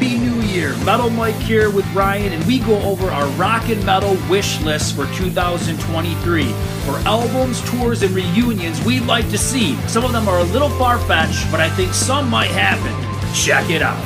Happy New Year! Metal Mike here with Ryan, and we go over our rock and metal wish list for 2023 for albums, tours, and reunions we'd like to see. Some of them are a little far fetched, but I think some might happen. Check it out.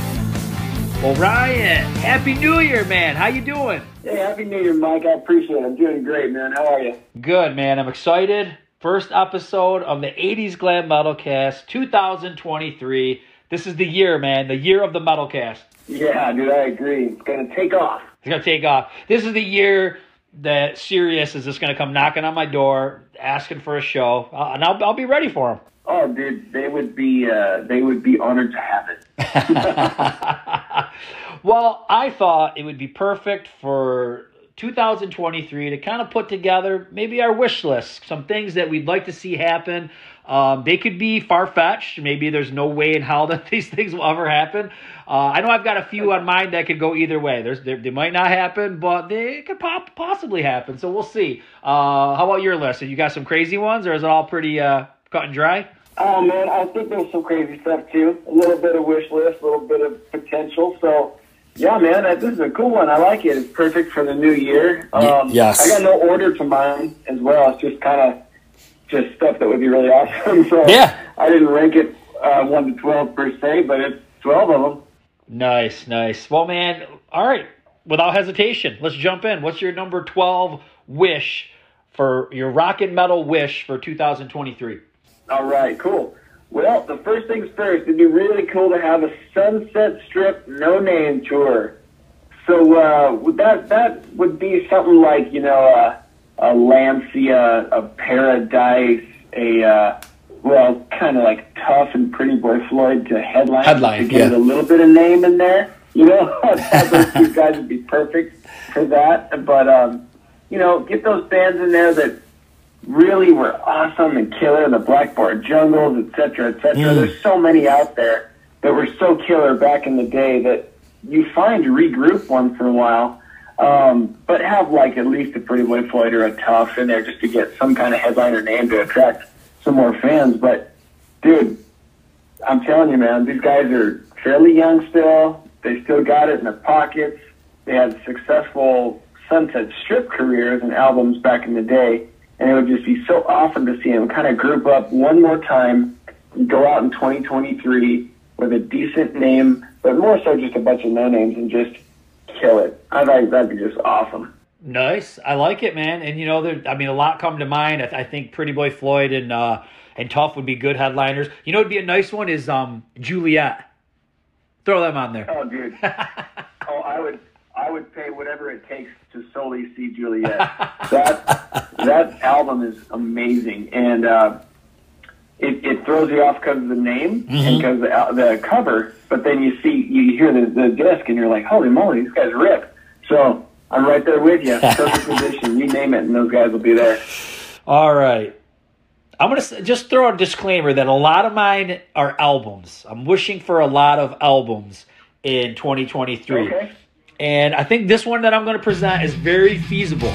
Well, Ryan, Happy New Year, man. How you doing? Hey, Happy New Year, Mike. I appreciate it. I'm doing great, man. How are you? Good, man. I'm excited. First episode of the 80s Glam Metal Cast 2023. This is the year, man. The year of the Metal Cast. Yeah, dude, I agree. It's going to take off. It's going to take off. This is the year that Sirius is just going to come knocking on my door, asking for a show, uh, and I'll, I'll be ready for him. Oh, dude, they would be uh, they would be honored to have it. well, I thought it would be perfect for 2023 to kind of put together maybe our wish list, some things that we'd like to see happen. Um, they could be far fetched. Maybe there's no way in hell that these things will ever happen. Uh, I know I've got a few on mind that could go either way. There's they, they might not happen, but they could pop, possibly happen. So we'll see. Uh, how about your list? Have you got some crazy ones, or is it all pretty uh, cut and dry? Oh man, I think there's some crazy stuff too. A little bit of wish list, a little bit of potential. So yeah, man, this is a cool one. I like it. It's perfect for the new year. Um, yes. I got no order to mine as well. It's just kind of just stuff that would be really awesome. So yeah. I didn't rank it uh, one to twelve per se, but it's twelve of them. Nice, nice. Well, man, all right. Without hesitation, let's jump in. What's your number twelve wish for your rock and metal wish for 2023? All right, cool. Well, the first things first, it'd be really cool to have a Sunset Strip no name tour. So uh, that that would be something like you know uh, a Lancia, a Paradise, a uh, well, kind of like Tuff and Pretty Boy Floyd to headline, headline to get yeah. a little bit of name in there. You know, those two guys would be perfect for that. But um, you know, get those bands in there that really were awesome and killer, the Blackboard Jungles, et cetera, et cetera. Mm. There's so many out there that were so killer back in the day that you find regroup once in a while, um, but have like at least a Pretty Boy Floyd or a Tuff in there just to get some kind of headliner name to attract some more fans. But dude, I'm telling you, man, these guys are fairly young still. They still got it in their pockets. They had successful Sunset Strip careers and albums back in the day and it would just be so awesome to see them kind of group up one more time, and go out in 2023 with a decent name, but more so just a bunch of no names and just kill it. I think that'd be just awesome. Nice, I like it, man. And you know, there, I mean, a lot come to mind. I, th- I think Pretty Boy Floyd and uh, and Tuff would be good headliners. You know, it'd be a nice one is um Juliet. Throw them on there. Oh, dude. oh, I would. I would pay whatever it takes to solely see Juliet. that that album is amazing, and uh, it, it throws you off because of the name mm-hmm. and because the the cover. But then you see you hear the, the disc, and you're like, "Holy moly, these guys rip!" So I'm right there with you. Perfect position. You name it, and those guys will be there. All right. I'm going to just throw a disclaimer that a lot of mine are albums. I'm wishing for a lot of albums in 2023. Okay. And I think this one that I'm going to present is very feasible.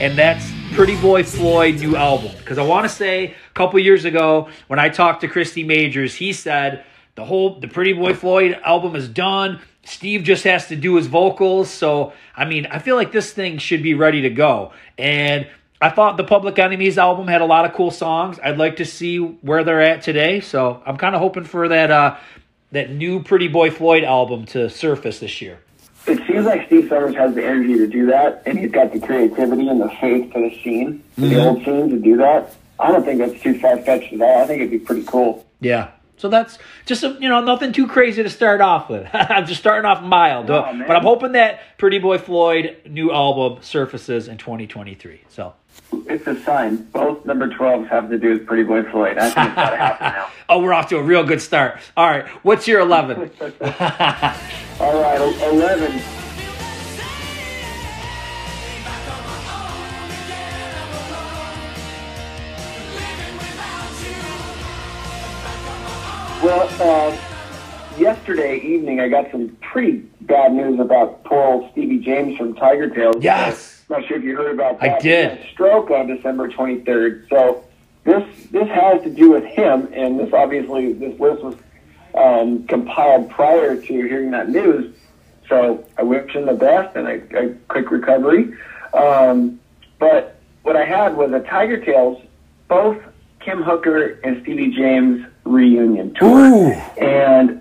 And that's Pretty Boy Floyd new album. Because I want to say a couple years ago when I talked to Kristy Majors, he said the whole the Pretty Boy Floyd album is done. Steve just has to do his vocals. So I mean, I feel like this thing should be ready to go. And I thought the Public Enemies album had a lot of cool songs. I'd like to see where they're at today. So I'm kind of hoping for that uh, that new Pretty Boy Floyd album to surface this year. It seems like Steve Summers has the energy to do that, and he's got the creativity and the faith for the scene, mm-hmm. the old scene, to do that. I don't think that's too far fetched at all. I think it'd be pretty cool. Yeah, so that's just a, you know nothing too crazy to start off with. I'm just starting off mild, no, but I'm hoping that Pretty Boy Floyd new album surfaces in 2023. So it's a sign. Both number 12s have to do with Pretty Boy Floyd. I think it's got to happen now. oh, we're off to a real good start. All right, what's your 11? All right, 11. Well, uh, yesterday evening, I got some pretty bad news about poor old Steevi Jaimz from Tigertailz. Yes. not sure if you heard about that. I did. He had a stroke on December 23rd. So this this has to do with him, and this obviously this list was um, compiled prior to hearing that news. So I wish him the best and a, a quick recovery. Um, but what I had was a Tigertailz, both Kim Hooker and Steevi Jaimz reunion tour, Ooh. and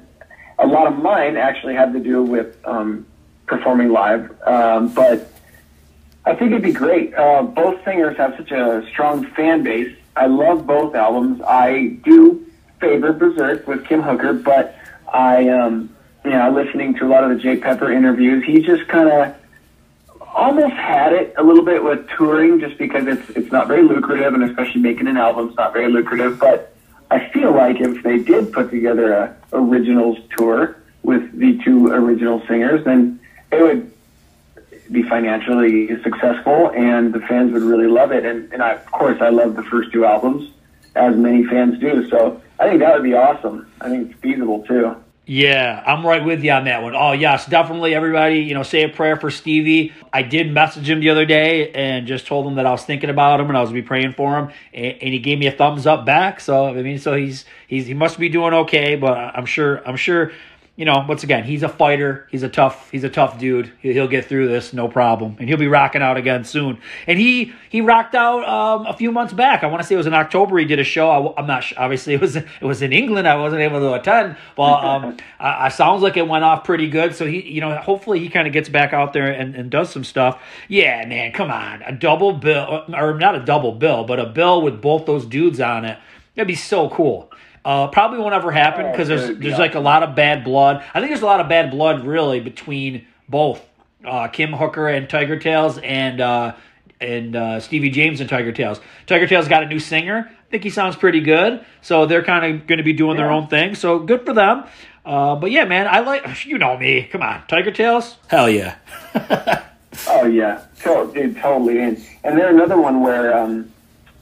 a lot of mine actually had to do with um, performing live. Um, but I think it'd be great. Uh, both singers have such a strong fan base. I love both albums. I do favor Bezerk with Kim Hooker, but I, um, you know, listening to a lot of the Jay Pepper interviews, he just kind of almost had it a little bit with touring, just because it's it's not very lucrative, and especially making an album is not very lucrative. But I feel like if they did put together a originals tour with the two original singers, then it would be financially successful and the fans would really love it. And, and I, of course, I love the first two albums, as many fans do. So I think that would be awesome. I think it's feasible too. Yeah, I'm right with you on that one. Oh, yes, definitely. Everybody, you know, say a prayer for Stevie. I did message him the other day and just told him that I was thinking about him and I was be praying for him, and, and he gave me a thumbs up back. So I mean, so he's he's he must be doing okay. But I'm sure I'm sure you know, once again, he's a fighter. He's a tough. He's a tough dude. He'll get through this, no problem, and he'll be rocking out again soon. And he he rocked out um, a few months back. I want to say it was in October. He did a show. I, am not sure. Obviously, it was it was in England. I wasn't able to attend, but um, I, I sounds like it went off pretty good. So he, you know, hopefully he kind of gets back out there and, and does some stuff. Yeah, man, come on, a double bill or not a double bill, but a bill with both those dudes on it. That'd be so cool. Uh, probably won't ever happen because Oh, there's there's like a lot of bad blood. I think there's a lot of bad blood really between both uh, Kim Hooker and Tigertailz and uh, and uh, Steevi Jaimz and Tigertailz. Tiger Tails got a new singer. I think he sounds pretty good. So they're kind of going to be doing their own thing. So good for them. Uh, but yeah, man, I like you know me. Come on, Tigertailz. Hell yeah. Oh yeah, so, dude, totally. And and there's another one where um,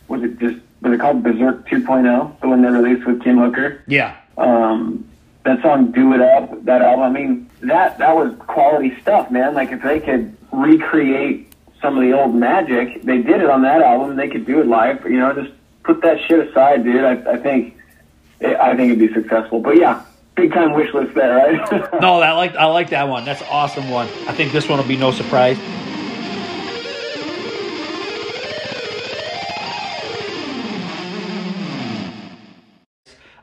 was it just was it called Bezerk 2.0? The one they released with Kim Hooker. Yeah. Um, that song "Do It Up," that album. I mean, that that was quality stuff, man. Like if they could recreate some of the old magic, they did it on that album. They could do it live. You know, just put that shit aside, dude. I, I think I think it'd be successful. But yeah, big time wish list there, right? No, I like I like that one. That's an awesome one. I think this one will be no surprise.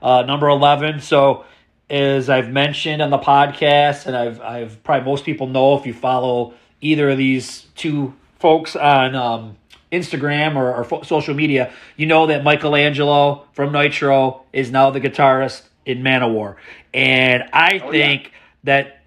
Uh, number eleven. So, as I've mentioned on the podcast, and I've I've probably most people know if you follow either of these two folks on um, Instagram or, or fo- social media, you know that Michael Angelo from Nitro is now the guitarist in Manowar, and I Oh, yeah. think that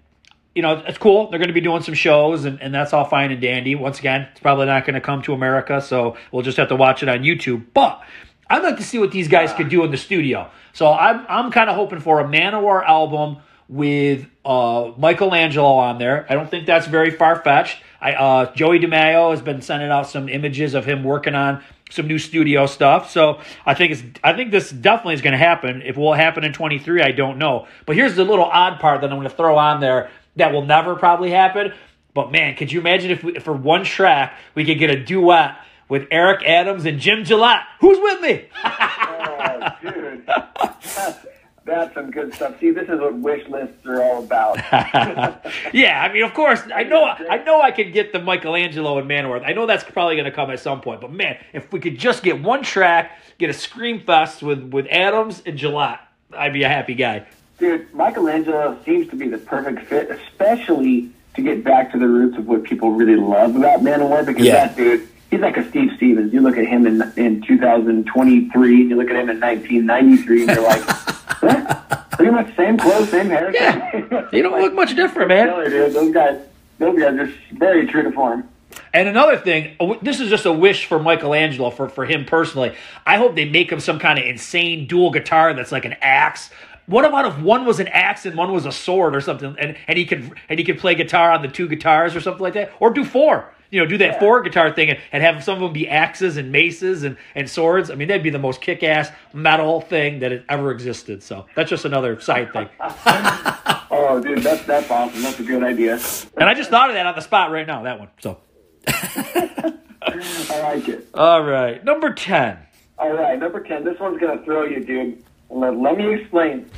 you know, it's cool. They're going to be doing some shows, and, and that's all fine and dandy. Once again, it's probably not going to come to America, so we'll just have to watch it on YouTube. But I'd like to see what these guys could do in the studio. So I'm I'm kind of hoping for a Manowar album with uh, Michael Angelo on there. I don't think that's very far fetched. I uh, Joey DeMaio has been sending out some images of him working on some new studio stuff. So I think it's I think this definitely is going to happen. If it will happen in 23, I don't know. But here's the little odd part that I'm going to throw on there that will never probably happen. But man, could you imagine if, we, if for one track we could get a duet with Eric Adams and Jim Gillette? Who's with me? oh, dude, that's, that's some good stuff. See, this is what wish lists are all about. yeah, I mean, of course, I know, I know, I could get the Michael Angelo and Manowar. I know that's probably going to come at some point. But man, if we could just get one track, get a scream fest with with Adams and Gillette, I'd be a happy guy. Dude, Michael Angelo seems to be the perfect fit, especially to get back to the roots of what people really love about Manowar. Because Yeah. that dude, he's like a Steve Stevens. You look at him in in 2023, and you look at him in 1993, and you're like, pretty much same clothes, same hair. Yeah. You don't look much different, man. Killer, dude. Those guys, those guys are very true to form. And another thing, this is just a wish for Michael Angelo, for, for him personally. I hope they make him some kind of insane dual guitar that's like an axe. What about if one was an axe and one was a sword or something, and, and he could and he could play guitar on the two guitars or something like that, or do four? You know, do that four guitar thing and, and have some of them be axes and maces and, and swords. I mean, that'd be the most kick ass metal thing that had ever existed. So that's just another side thing. Oh, dude, that's that's awesome. That's a good idea. And I just thought of that on the spot right now. That one. So I like it. All right, number ten. All right, number 10. This one's going to throw you, dude. Let, let me explain.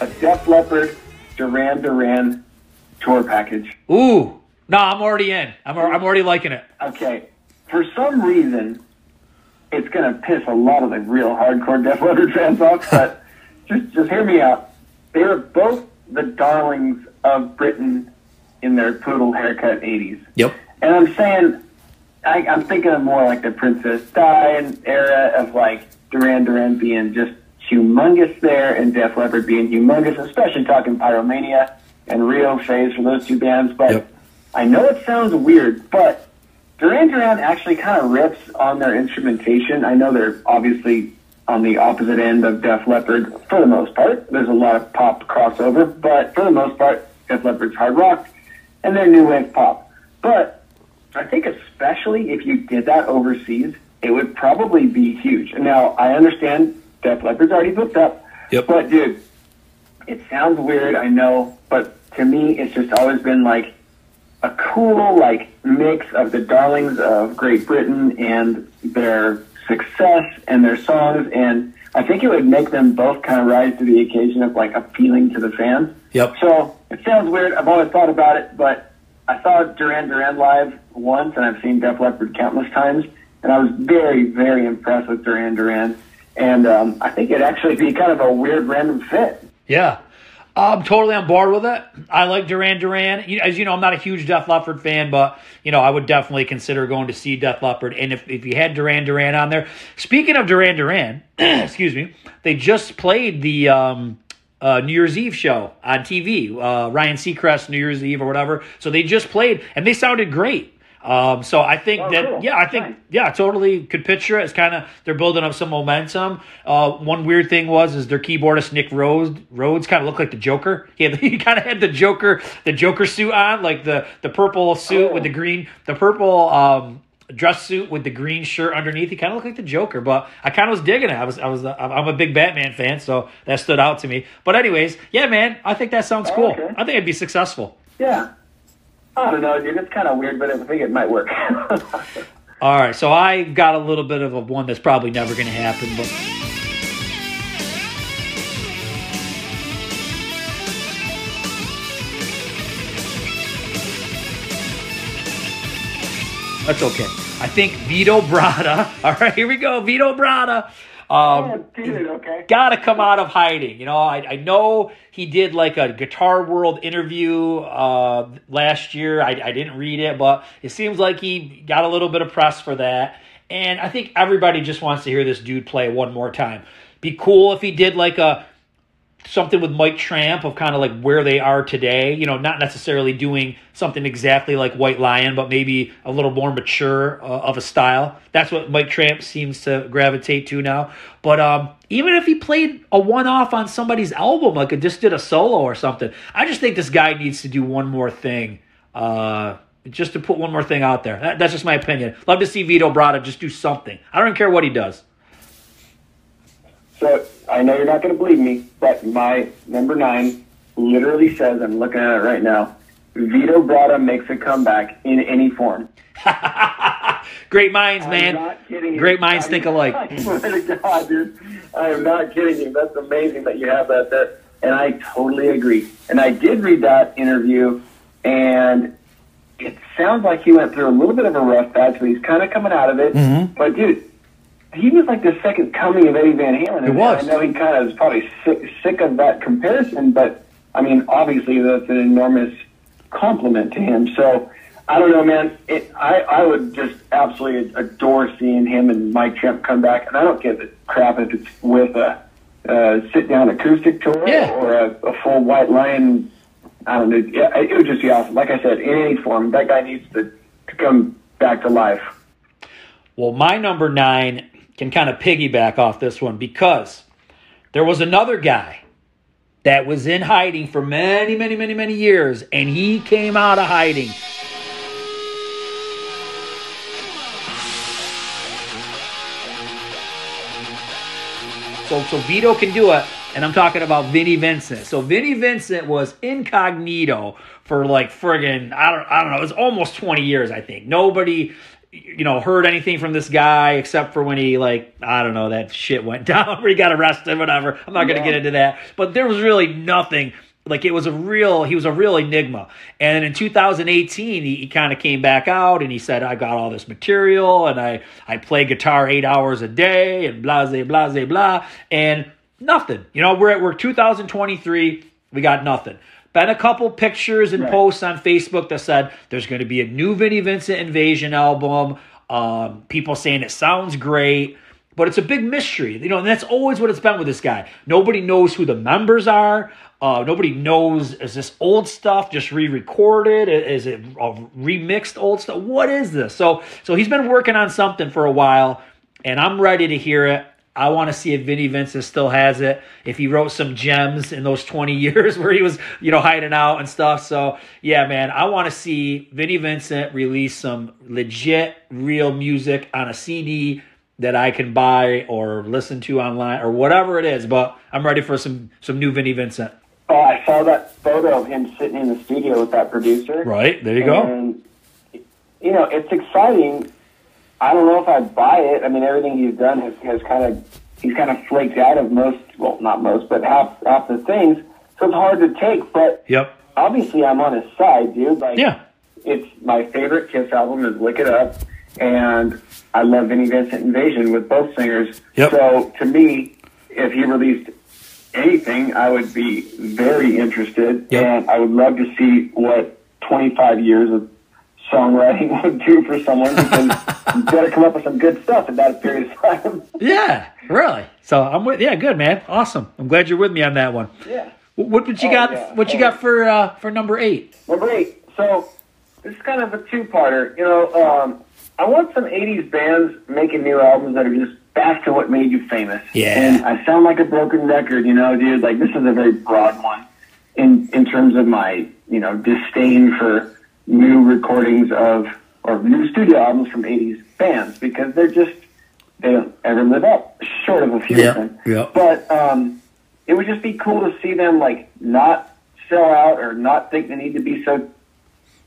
A Def Leppard Duran Duran tour package. Ooh, no, I'm already in. I'm I'm already liking it. Okay, for some reason, it's going to piss a lot of the real hardcore Def Leppard fans off, but just, just hear me out. They are both the darlings of Britain in their poodle haircut 80s. Yep. And I'm saying, I, I'm thinking of more like the Princess Di era of like Duran Duran being just humongous there and Def Leppard being humongous, especially talking Pyromania and Rio Phase for those two bands. But Yep. I know it sounds weird, but Duran Duran actually kind of rips on their instrumentation. I know they're obviously on the opposite end of Def Leppard for the most part. There's a lot of pop crossover, but for the most part, Def Leppard's hard rock and they're new wave pop. But I think especially if you did that overseas, it would probably be huge. Now, I understand Def Leppard's already booked up, Yep. but dude, it sounds weird, I know, but to me, it's just always been like a cool like mix of the darlings of Great Britain and their success and their songs, and I think it would make them both kind of rise to the occasion of like appealing to the fans. Yep. So it sounds weird. I've always thought about it, but I saw Duran Duran live once, and I've seen Def Leppard countless times, and I was very, very impressed with Duran Duran. And um, I think it'd actually be kind of a weird random fit. Yeah. I'm totally on board with it. I like Duran Duran. As you know, I'm not a huge Def Leppard fan, but you know, I would definitely consider going to see Def Leppard. And if, if you had Duran Duran on there, speaking of Duran Duran, excuse me, they just played the um, uh, New Year's Eve show on TV, uh, Ryan Seacrest New Year's Eve or whatever. So they just played, and they sounded great. Um, so I think Oh, that cool. yeah, I think Nice. yeah, totally could picture it. It's kind of they're building up some momentum. Uh, one weird thing was is their keyboardist Nick Rhodes Rhodes kind of looked like the Joker. He, had, he kind of had the Joker the Joker suit on, like the the purple suit Oh. with the green the purple um, dress suit with the green shirt underneath. He kind of looked like the Joker, but I kind of was digging it. I was I was I'm a big Batman fan, so that stood out to me. But anyways, yeah, man, I think that sounds Oh, cool. okay. I think it'd be successful. Yeah. I don't know, dude. It's kind of weird, but I think it might work. All right, so I got a little bit of a one that's probably never going to happen, but. That's okay. I think Vito Bratta. All right, here we go. Vito Bratta. Um, oh, dude, okay. got to come out of hiding. You know, I, I know he did like a Guitar World interview uh, last year. I, I didn't read it, but it seems like he got a little bit of press for that. And I think everybody just wants to hear this dude play one more time. Be cool if he did like a something with Mike Tramp of kind of like where they are today. You know, not necessarily doing something exactly like White Lion, but maybe a little more mature uh, of a style. That's what Mike Tramp seems to gravitate to now. But um, even if he played a one-off on somebody's album, like it just did a solo or something, I just think this guy needs to do one more thing. Uh, just to put one more thing out there. That, that's just my opinion. Love to see Vito Bratta just do something. I don't care what he does. So I know you're not going to believe me, but my number nine literally says, I'm looking at it right now, Vito Bratta makes a comeback in any form. Great minds, I'm man. not kidding you. Great minds I- think alike. I swear to God, dude. I am not kidding you. That's amazing that you have that there. And I totally agree. And I did read that interview, and it sounds like he went through a little bit of a rough patch, but he's kind of coming out of it. Mhm. But, dude, he was like the second coming of Eddie Van Halen. He was. I know he kind of is probably sick, sick of that comparison, but, I mean, obviously that's an enormous compliment to him. So, I don't know, man. It, I, I would just absolutely adore seeing him and Mike Tramp come back. And I don't give a crap if it's with a, uh sit-down acoustic tour Yeah. or a, a full White Lion. I don't know. Yeah, it would just be awesome. Like I said, in any form, that guy needs to, to come back to life. Well, my number nine can kind of piggyback off this one because there was another guy that was in hiding for many, many, many, many years, and he came out of hiding. So so Vito can do it, and I'm talking about Vinnie Vincent. So Vinnie Vincent was incognito for like friggin' I don't I don't know. It was almost 20 years, I think. Nobody you know, heard anything from this guy except for when he like I don't know that shit went down where he got arrested, whatever. I'm not going to Yeah. get into that, but there was really nothing. Like it was a real, he was a real enigma. And in 2018, he, he kind of came back out and he said, "I got all this material and I I play guitar eight hours a day and blah blah blah blah blah and nothing. You know, we're at we're 2023, we got nothing." Been a couple pictures and Right. posts on Facebook that said there's going to be a new Vinnie Vincent Invasion album. Um, people saying it sounds great, but it's a big mystery. You know, and that's always what it's been with this guy. Nobody knows who the members are. Uh, nobody knows is this old stuff just re-recorded? Is it uh, remixed old stuff? What is this? So, so he's been working on something for a while, and I'm ready to hear it. I want to see if Vinnie Vincent still has it. If he wrote some gems in those 20 years where he was, you know, hiding out and stuff. So, yeah, man, I want to see Vinnie Vincent release some legit, real music on a CD that I can buy or listen to online or whatever it is. But I'm ready for some some new Vinnie Vincent. Oh, I saw that photo of him sitting in the studio with that producer. Right there, you go. And, you know, it's exciting. I don't know if I'd buy it. I mean, everything he's done has, has kind of he's kind of flaked out of most. Well, not most, but half half the things. So it's hard to take. But Yep. obviously, I'm on his side, dude. Like, Yeah. it's my favorite Kiss album is Lick It Up, and I love Vinnie Vincent Invasion with both singers. Yep. So to me, if he released anything, I would be very interested, Yep. and I would love to see what 25 years of songwriting would do for someone because you got to come up with some good stuff in that period of time. Yeah. Really. So I'm with. Yeah. Good man. Awesome. I'm glad you're with me on that one. yeah. What, what what you Oh, got? yeah. What you got for uh, for number eight? Number eight. So this is kind of a two-parter. You know, um, I want some '80s bands making new albums that are just back to what made you famous. Yeah. And I sound like a broken record, you know, dude. Like this is a very broad one in in terms of my you know disdain for new recordings of or new studio albums from '80s bands because they're just they don't ever live up, short of a few Yeah, of them. yeah. But um, it would just be cool to see them like not sell out or not think they need to be so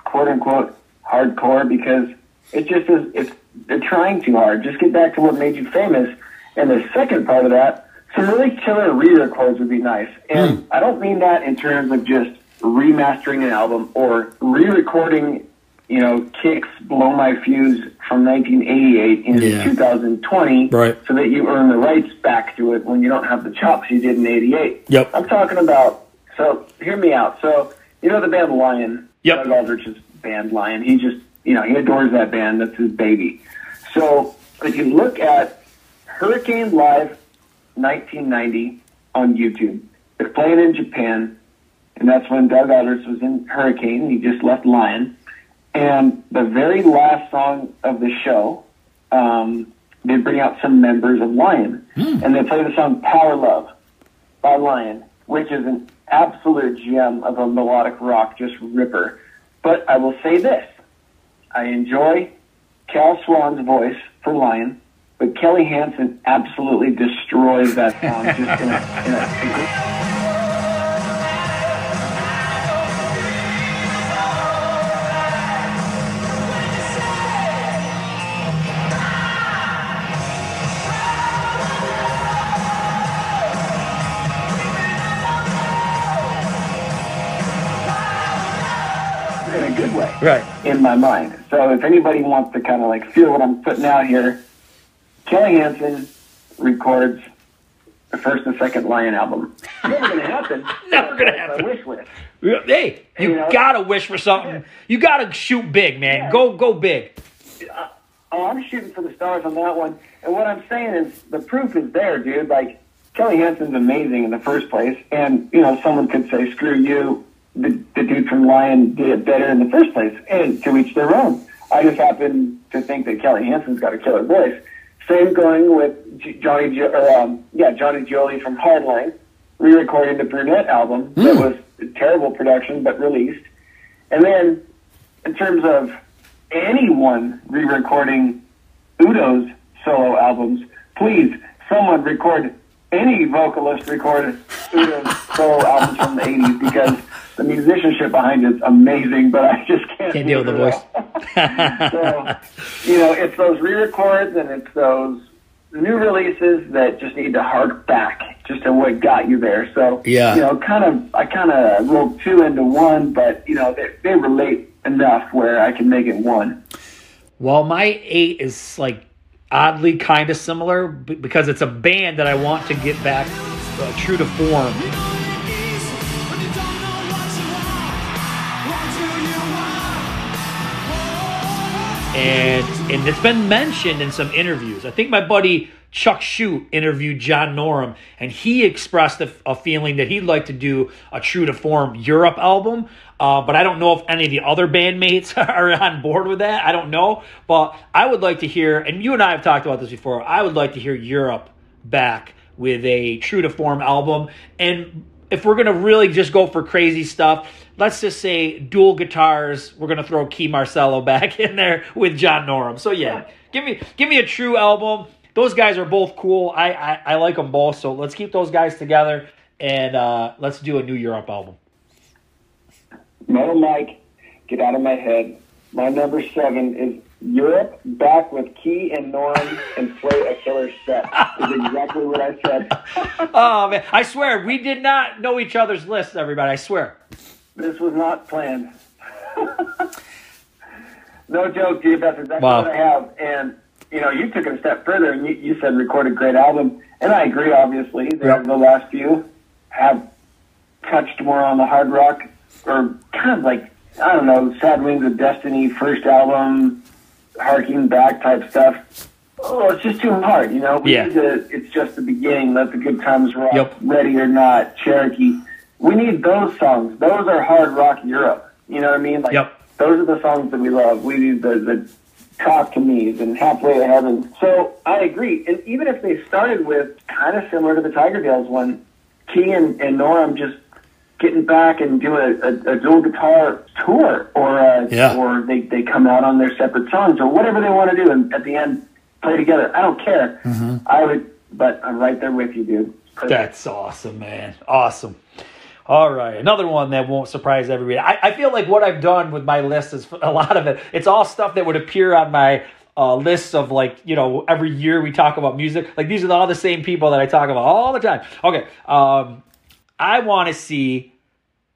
quote unquote hardcore because it just is it's they're trying too hard. Just get back to what made you famous. And the second part of that, some really killer re-records would be nice. And I don't mean that in terms of just remastering an album or re-recording, you know, Kix "Blow My Fuse" from 1988 in Yeah. 2020, Right. so that you earn the rights back to it when you don't have the chops you did in '88. Yep. I'm talking about. So hear me out. So you know the band Lion. Yep. Doug Aldrich's band Lion. He just you know he adores that band. That's his baby. So if you look at Hurricane Live 1990 on YouTube, they're playing in Japan, and that's when Doug Aldrich was in Hurricane. He just left Lion, and the very last song of the show. Um, they bring out some members of Lion, and they play the song "Power Love" by Lion, which is an absolute gem of a melodic rock, just ripper. But I will say this: I enjoy Kal Swan's voice for Lion, but Kelly Hansen absolutely destroys that song just in a, in a in my mind. So if anybody wants to kind of like feel what I'm putting out here, Kelly Hansen records the first and second Lion album. Never gonna happen. Never gonna happen. Wish list. Hey, you You know? gotta wish for something. You gotta shoot big, man. Yeah. Go go big. Uh, oh, I'm shooting for the stars on that one. And what I'm saying is the proof is there, dude. Like Kelly Hansen's amazing in the first place, and you know someone could say, "Screw you." The, the dude from Lion did it better in the first place, and to each their own. I just happen to think that Kelly Hansen's got a killer voice. Same going with J- Johnny, jo- or, um, yeah, Johnny Gioeli from Hardline, re-recording the Brunette album that was a terrible production but released. And then, in terms of anyone re-recording Udo's solo albums, please, someone record any vocalist record Udo's solo albums from the '80s because the musicianship behind it's amazing, but I just can't, Can't deal with the voice. so, you know, it's those re-records and it's those new releases that just need to hark back just to what got you there. So, Yeah. you know, kind of, I kind of rolled two into one, but you know, they, they relate enough where I can make it one. Well, my eight is like oddly kind of similar because it's a band that I want to get back uh, true to form. And and it's been mentioned in some interviews. I think my buddy Chuck Shute interviewed John Norum, and he expressed a, a feeling that he'd like to do a true to form Europe album. Uh, but I don't know if any of the other bandmates are on board with that. I don't know, but I would like to hear. And you and I have talked about this before. I would like to hear Europe back with a true to form album. And if we're gonna really just go for crazy stuff, let's just say dual guitars. We're gonna throw Kee Marcello back in there with John Norum. So yeah, give me give me a true album. Those guys are both cool. I I, I like them both. So let's keep those guys together and uh, let's do a new Europe album. No, Mike, get out of my head. My number seven is Europe back with Kee and Norm and play a killer set. Is exactly what I said. Oh man, I swear we did not know each other's lists. Everybody, I swear. This was not planned. no joke, dude. That's exactly Wow. what I have. And you know, you took it a step further, and you, you said record a great album, and I agree. Obviously, Yep. the last few have touched more on the hard rock, or kind of like I don't know, Sad Wings of Destiny first album, harking back type stuff. Oh, it's just too hard, you know. We Yeah. need to, it's just the beginning. Let the good times rock. Yep. Ready or not, Cherokee. We need those songs. Those are hard rock Europe. You know what I mean? Like Yep. those are the songs that we love. We need the the talk to me's and halfway to heaven. So I agree. And even if they started with kind of similar to the Tigertailz one, Kee and, and Norm just getting back and do a, a, a dual guitar tour, or uh, Yeah. or they, they come out on their separate songs, or whatever they want to do, and at the end play together. I don't care. I would, but I'm right there with you, dude. That's awesome, man. Awesome. All right, another one that won't surprise everybody. I, I feel like what I've done with my list is a lot of it. It's all stuff that would appear on my uh, lists of like you know every year we talk about music. Like these are all the same people that I talk about all the time. Okay, um, I want to see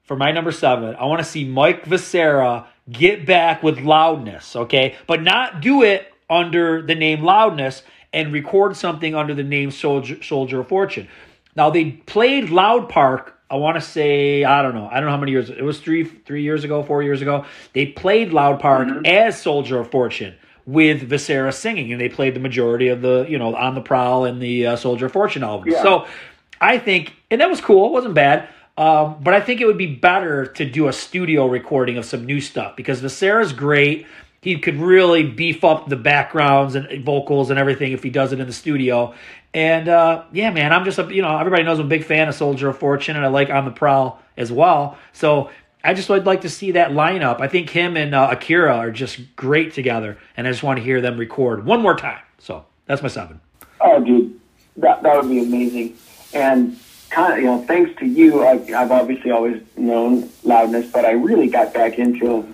for my number seven. I want to see Mike Vescera get back with loudness. Okay, but not do it under the name loudness and record something under the name Soldier Soldier of Fortune. Now they played Loud Park. I want to say I don't know. I don't know how many years it was three three years ago, four years ago. They played Loud Park as Soldier of Fortune with Vescera singing, and they played the majority of the you know on the prowl and the uh, Soldier of Fortune album. Yeah. So I think, and that was cool. It wasn't bad. Um, but I think it would be better to do a studio recording of some new stuff because Vescera's great. He could really beef up the backgrounds and vocals and everything if he does it in the studio. And uh, yeah, man, I'm just a you know everybody knows I'm a big fan of Soldier of Fortune and I like On the Prowl as well. So I just would like to see that lineup. I think him and uh, Akira are just great together, and I just want to hear them record one more time. So that's my seven. Oh, dude, that that would be amazing. And kind of, you know, thanks to you, I, I've obviously always known loudness, but I really got back into it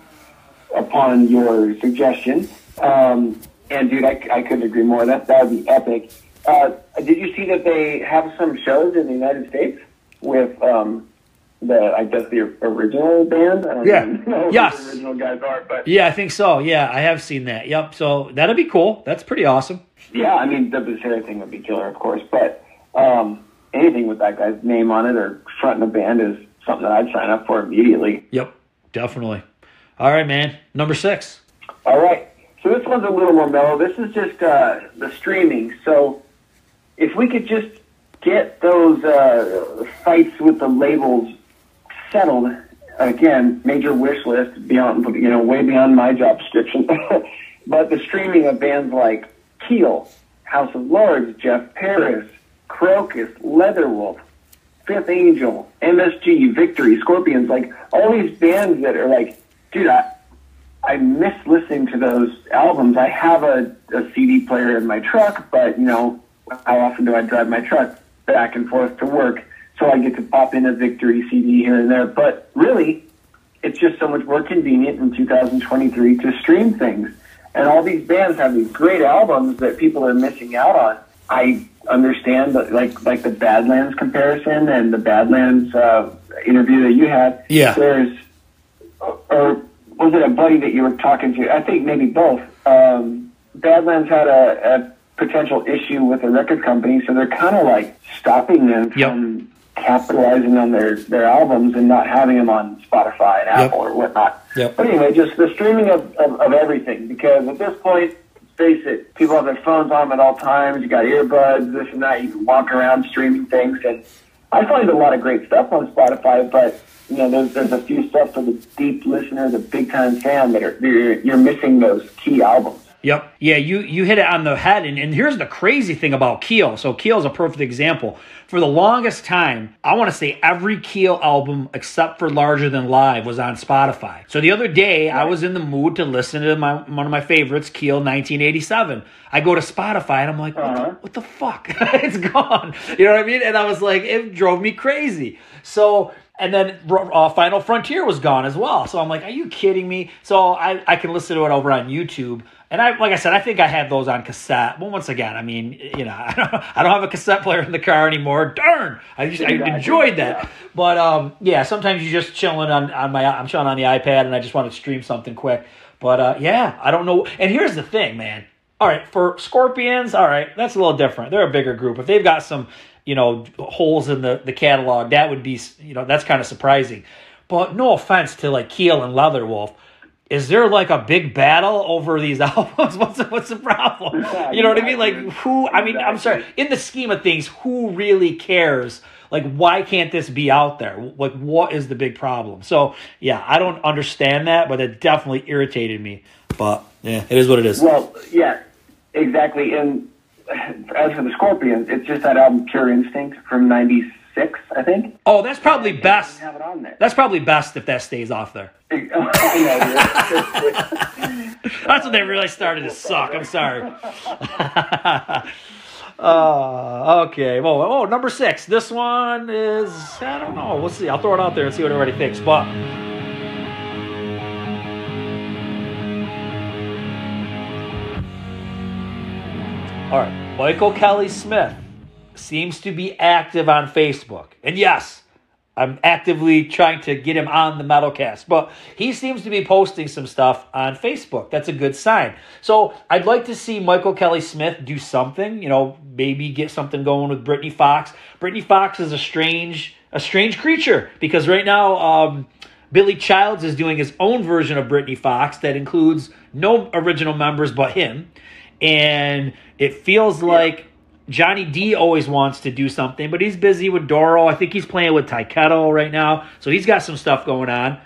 upon your suggestion. Um, and dude, I, I couldn't agree more. That that would be epic. Uh, did you see that they have some shows in the United States with um, the I guess the original band? I don't Yeah. know Yes. original guys are, but Yeah, I think so. Yeah, I have seen that. Yep. So that'd be cool. That's pretty awesome. Yeah, I mean the Vescera thing would be killer, of course, but um, anything with that guy's name on it or fronting a band is something that I'd sign up for immediately. Yep, definitely. All right, man. Number six. All right, so this one's a little more mellow. This is just uh, the streaming. So if we could just get those uh, fights with the labels settled, again, major wish list beyond, you know, way beyond my job description. but the streaming of bands like Keel, House of Lords, Jeff Paris, Krokus, Leatherwolf, Fifth Angel, MSG, Victory, Scorpions, like all these bands that are like, dude, I, I miss listening to those albums. I have a, a CD player in my truck, but you know, how often do I drive my truck? back and forth to work, so I get to pop in a Victory CD here and there. But really, it's just so much more convenient in 2023 to stream things. And all these bands have these great albums that people are missing out on. I understand that, like like the Badlands comparison and the Badlands uh, interview that you had. Yeah. There's, or was it a buddy that you were talking to? I think maybe both. Um, Badlands had a, a potential issue with the record company, so they're kind of like stopping them Yep. from capitalizing on their their albums and not having them on Spotify and Apple or whatnot. Yep. But anyway, just the streaming of, of, of everything because at this point, face it, people have their phones on at all times. You got earbuds, this and that. You can walk around streaming things, and I find a lot of great stuff on Spotify. But you know, there's there's a few stuff for the deep listener, the big time fan that are you're, you're missing those key albums. Yep. Yeah, you you hit it on the head. And, and here's the crazy thing about Keel. So Keel is a perfect example. For the longest time, I want to say every Keel album except for Larger Than Live was on Spotify. So the other day, I was in the mood to listen to my one of my favorites, Keel 1987. I go to Spotify and I'm like, what, the, what the fuck? it's gone. You know what I mean? And I was like, it drove me crazy. So and then uh, Final Frontier was gone as well. So I'm like, are you kidding me? So I, I can listen to it over on YouTube. And I, like I said, I think I had those on cassette. Well, once again, I mean, you know, I don't, I don't have a cassette player in the car anymore. Darn, I just, I enjoyed that. But um, yeah, sometimes you're just chilling on, on my, I'm chilling on the iPad, and I just want to stream something quick. But uh, yeah, I don't know. And here's the thing, man. All right, for Scorpions, all right, that's a little different. They're a bigger group. If they've got some, you know, holes in the the catalog, that would be, you know, that's kind of surprising. But no offense to like Keel and Leatherwolf is there like a big battle over these albums? What's the, what's the problem? You know what I mean? Like who? I mean, I'm sorry. In the scheme of things, who really cares? Like, why can't this be out there? Like, what is the big problem? So, yeah, I don't understand that, but it definitely irritated me. But yeah, it is what it is. Well, yeah, exactly. And as for the Scorpions, it's just that album Pure Instinct from '96, I think. Oh, that's probably best. Have it on there. That's probably best if that stays off there. That's when they really started to suck. I'm sorry. uh, okay. Well, oh, number six. This one is I don't know. We'll see. I'll throw it out there and see what everybody thinks. But all right, Michael Kelly Smith seems to be active on Facebook, and yes, I'm actively trying to get him on the Metalcast, but he seems to be posting some stuff on Facebook. That's a good sign. So I'd like to see Michael Kelly Smith do something. You know, maybe get something going with Britny Fox. Britny Fox is a strange, a strange creature because right now, um, Billy Childs is doing his own version of Britny Fox that includes no original members but him, and it feels like. Johnny D always wants to do something, but he's busy with Doro. I think he's playing with Tyketto right now, so he's got some stuff going on.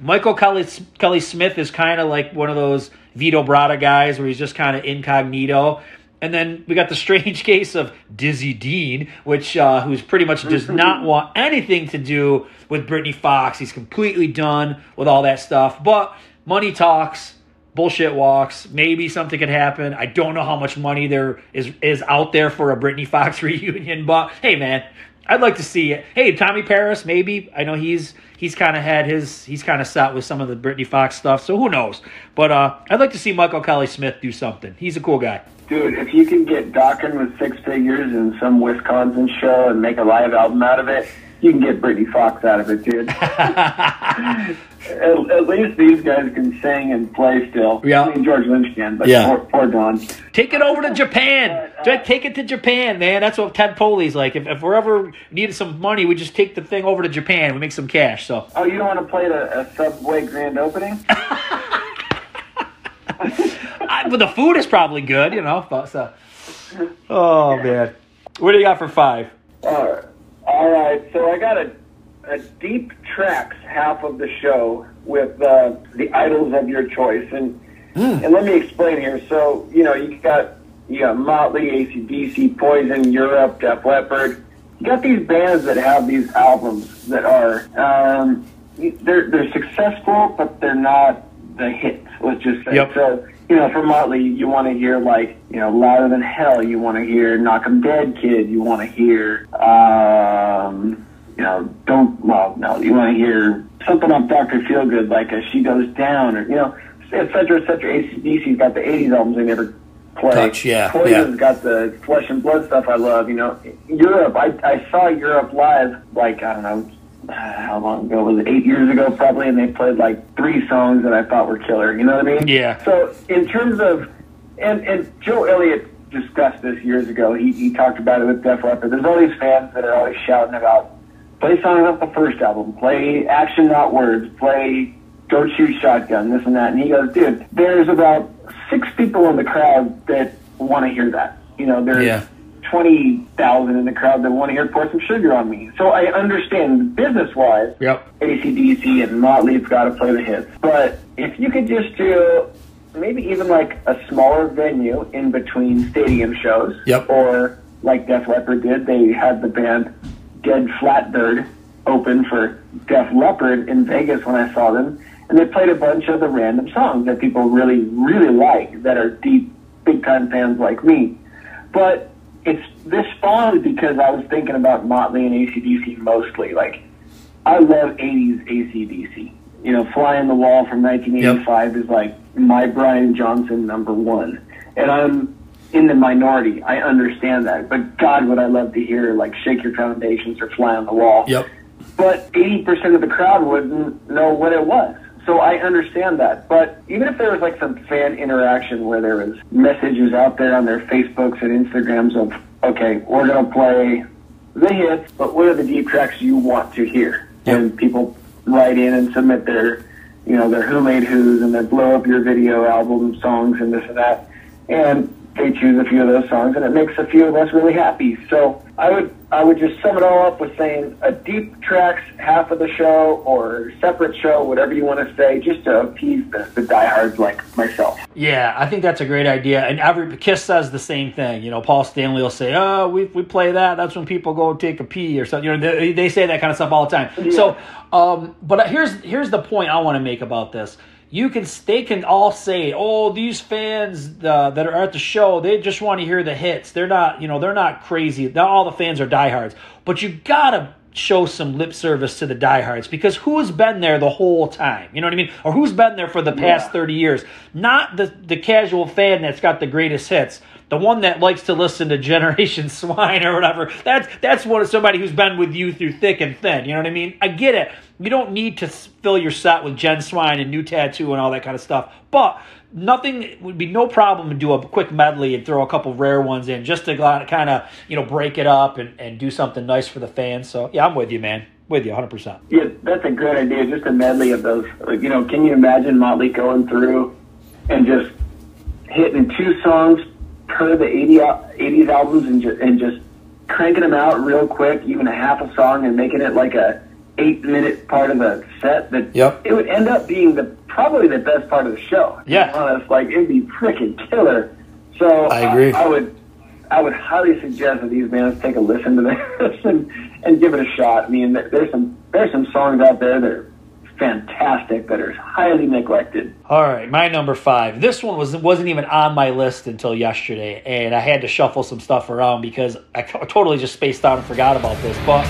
Michael Kelly, Kelly Smith is kind of like one of those Vito Bratta guys where he's just kind of incognito. And then we got the strange case of Dizzy Dean, which uh, who's pretty much does not want anything to do with Britny Fox. He's completely done with all that stuff. But money talks bullshit walks. Maybe something could happen. I don't know how much money there is is out there for a Britny Fox reunion, but hey, man, I'd like to see it. Hey, Tommy Paris, maybe. I know he's he's kind of had his he's kind of set with some of the Britny Fox stuff, so who knows? But uh, I'd like to see Michael Kelly Smith do something. He's a cool guy. Dude, if you can get Dokken with six figures in some Wisconsin show and make a live album out of it, you can get Britny Fox out of it, dude. at, at least these guys can sing and play still. Yeah. I mean, George Lynch can, but Yeah. poor, poor Don. Take it over to Japan. Uh, just Take it to Japan, man. That's what Ted Poley's like. If, if we're ever needed some money, we just take the thing over to Japan. We make some cash. So Oh, you don't want to play the a Subway grand opening? I, but the food is probably good, you know. But, so. Oh man, what do you got for five? All right. All right. So I got a, a deep tracks half of the show with uh, the idols of your choice, and and let me explain here. So you know you got you got Motley, ACDC, Poison, Europe, Def Leppard. You got these bands that have these albums that are um, they're they're successful, but they're not the hits. Let's just say. Yep. So you know, for Motley, you want to hear like, you know, Louder Than Hell. You want to hear Knock 'Em Dead Kid. You want to hear, um, you know, Don't, well, no, you want to hear something off Dr. Feelgood, like a She Goes Down, or, you know, et cetera, et cetera. ACDC's got the 80s albums they never play. Touch, yeah, Poison's yeah. got the Flesh and Blood stuff I love, you know. Europe, I, I saw Europe live, like, I don't know, Uh, how long ago was it? Eight years ago, probably, and they played like three songs that I thought were killer. You know what I mean? Yeah. So in terms of, and and Joe Elliott discussed this years ago. He he talked about it with Def Leppard. There's all these fans that are always shouting about play songs off the first album, play action not words, play go shoot shotgun, this and that. And he goes, dude, there's about six people in the crowd that want to hear that. You know, there's Yeah. 20,000 in the crowd that want to hear Pour Some Sugar on Me. So I understand business wise, Yep. ACDC and Motley's got to play the hits. But if you could just do maybe even like a smaller venue in between stadium shows, Yep. or like Def Leppard did, they had the band Dead Flatbird open for Def Leppard in Vegas when I saw them, and they played a bunch of the random songs that people really, really like that are deep, big time fans like me. But it's this spawned because I was thinking about Motley and ACDC mostly. Like, I love 80s ACDC. You know, Fly on the Wall from 1985 is like my Brian Johnson number one. And I'm in the minority. I understand that. But God, would I love to hear like Shake Your Foundations or Fly on the Wall. Yep. But 80% of the crowd wouldn't know what it was. So I understand that. But even if there was like some fan interaction where there was messages out there on their Facebooks and Instagrams of, okay, we're going to play the hits, but what are the deep tracks you want to hear? Yep. And people write in and submit their, you know, their Who Made Who's and their Blow Up Your Video album songs and this and that. And they choose a few of those songs and it makes a few of us really happy. So I would I would just sum it all up with saying a deep tracks half of the show or separate show, whatever you want to say, just to appease the, the diehards like myself. Yeah, I think that's a great idea. And every Kiss says the same thing. You know, Paul Stanley will say, "Oh, we we play that. That's when people go take a pee or something." You know, they, they say that kind of stuff all the time. So, um, but here's here's the point I want to make about this. You can they can all say, "Oh, these fans uh, that are at the show, they just want to hear the hits. They're not, you know, they're not crazy. Not all the fans are diehards, but you gotta." show some lip service to the diehards because who's been there the whole time? You know what I mean? Or who's been there for the past Yeah. 30 years? Not the, the casual fan that's got the greatest hits. The one that likes to listen to Generation Swine or whatever. That's that's one somebody who's been with you through thick and thin. You know what I mean? I get it. You don't need to fill your set with Gen Swine and New Tattoo and all that kind of stuff. But nothing would be no problem to do a quick medley and throw a couple rare ones in just to kind of you know break it up and, and do something nice for the fans. So yeah, I'm with you, man. With you 100. percent Yeah, that's a great idea. Just a medley of those. Like, you know, can you imagine Motley going through and just hitting two songs per the 80, al- 80s albums and, ju- and just cranking them out real quick, even a half a song, and making it like a eight minute part of a set? That Yep. it would end up being the probably the best part of the show. to be Yeah. honest, like it'd be freaking killer. So I agree. I, would. I would highly suggest that these bands take a listen to this and, and give it a shot. I mean, there's some there's some songs out there that are fantastic that are highly neglected. All right, my number five. This one was wasn't even on my list until yesterday, and I had to shuffle some stuff around because I totally just spaced out and forgot about this. But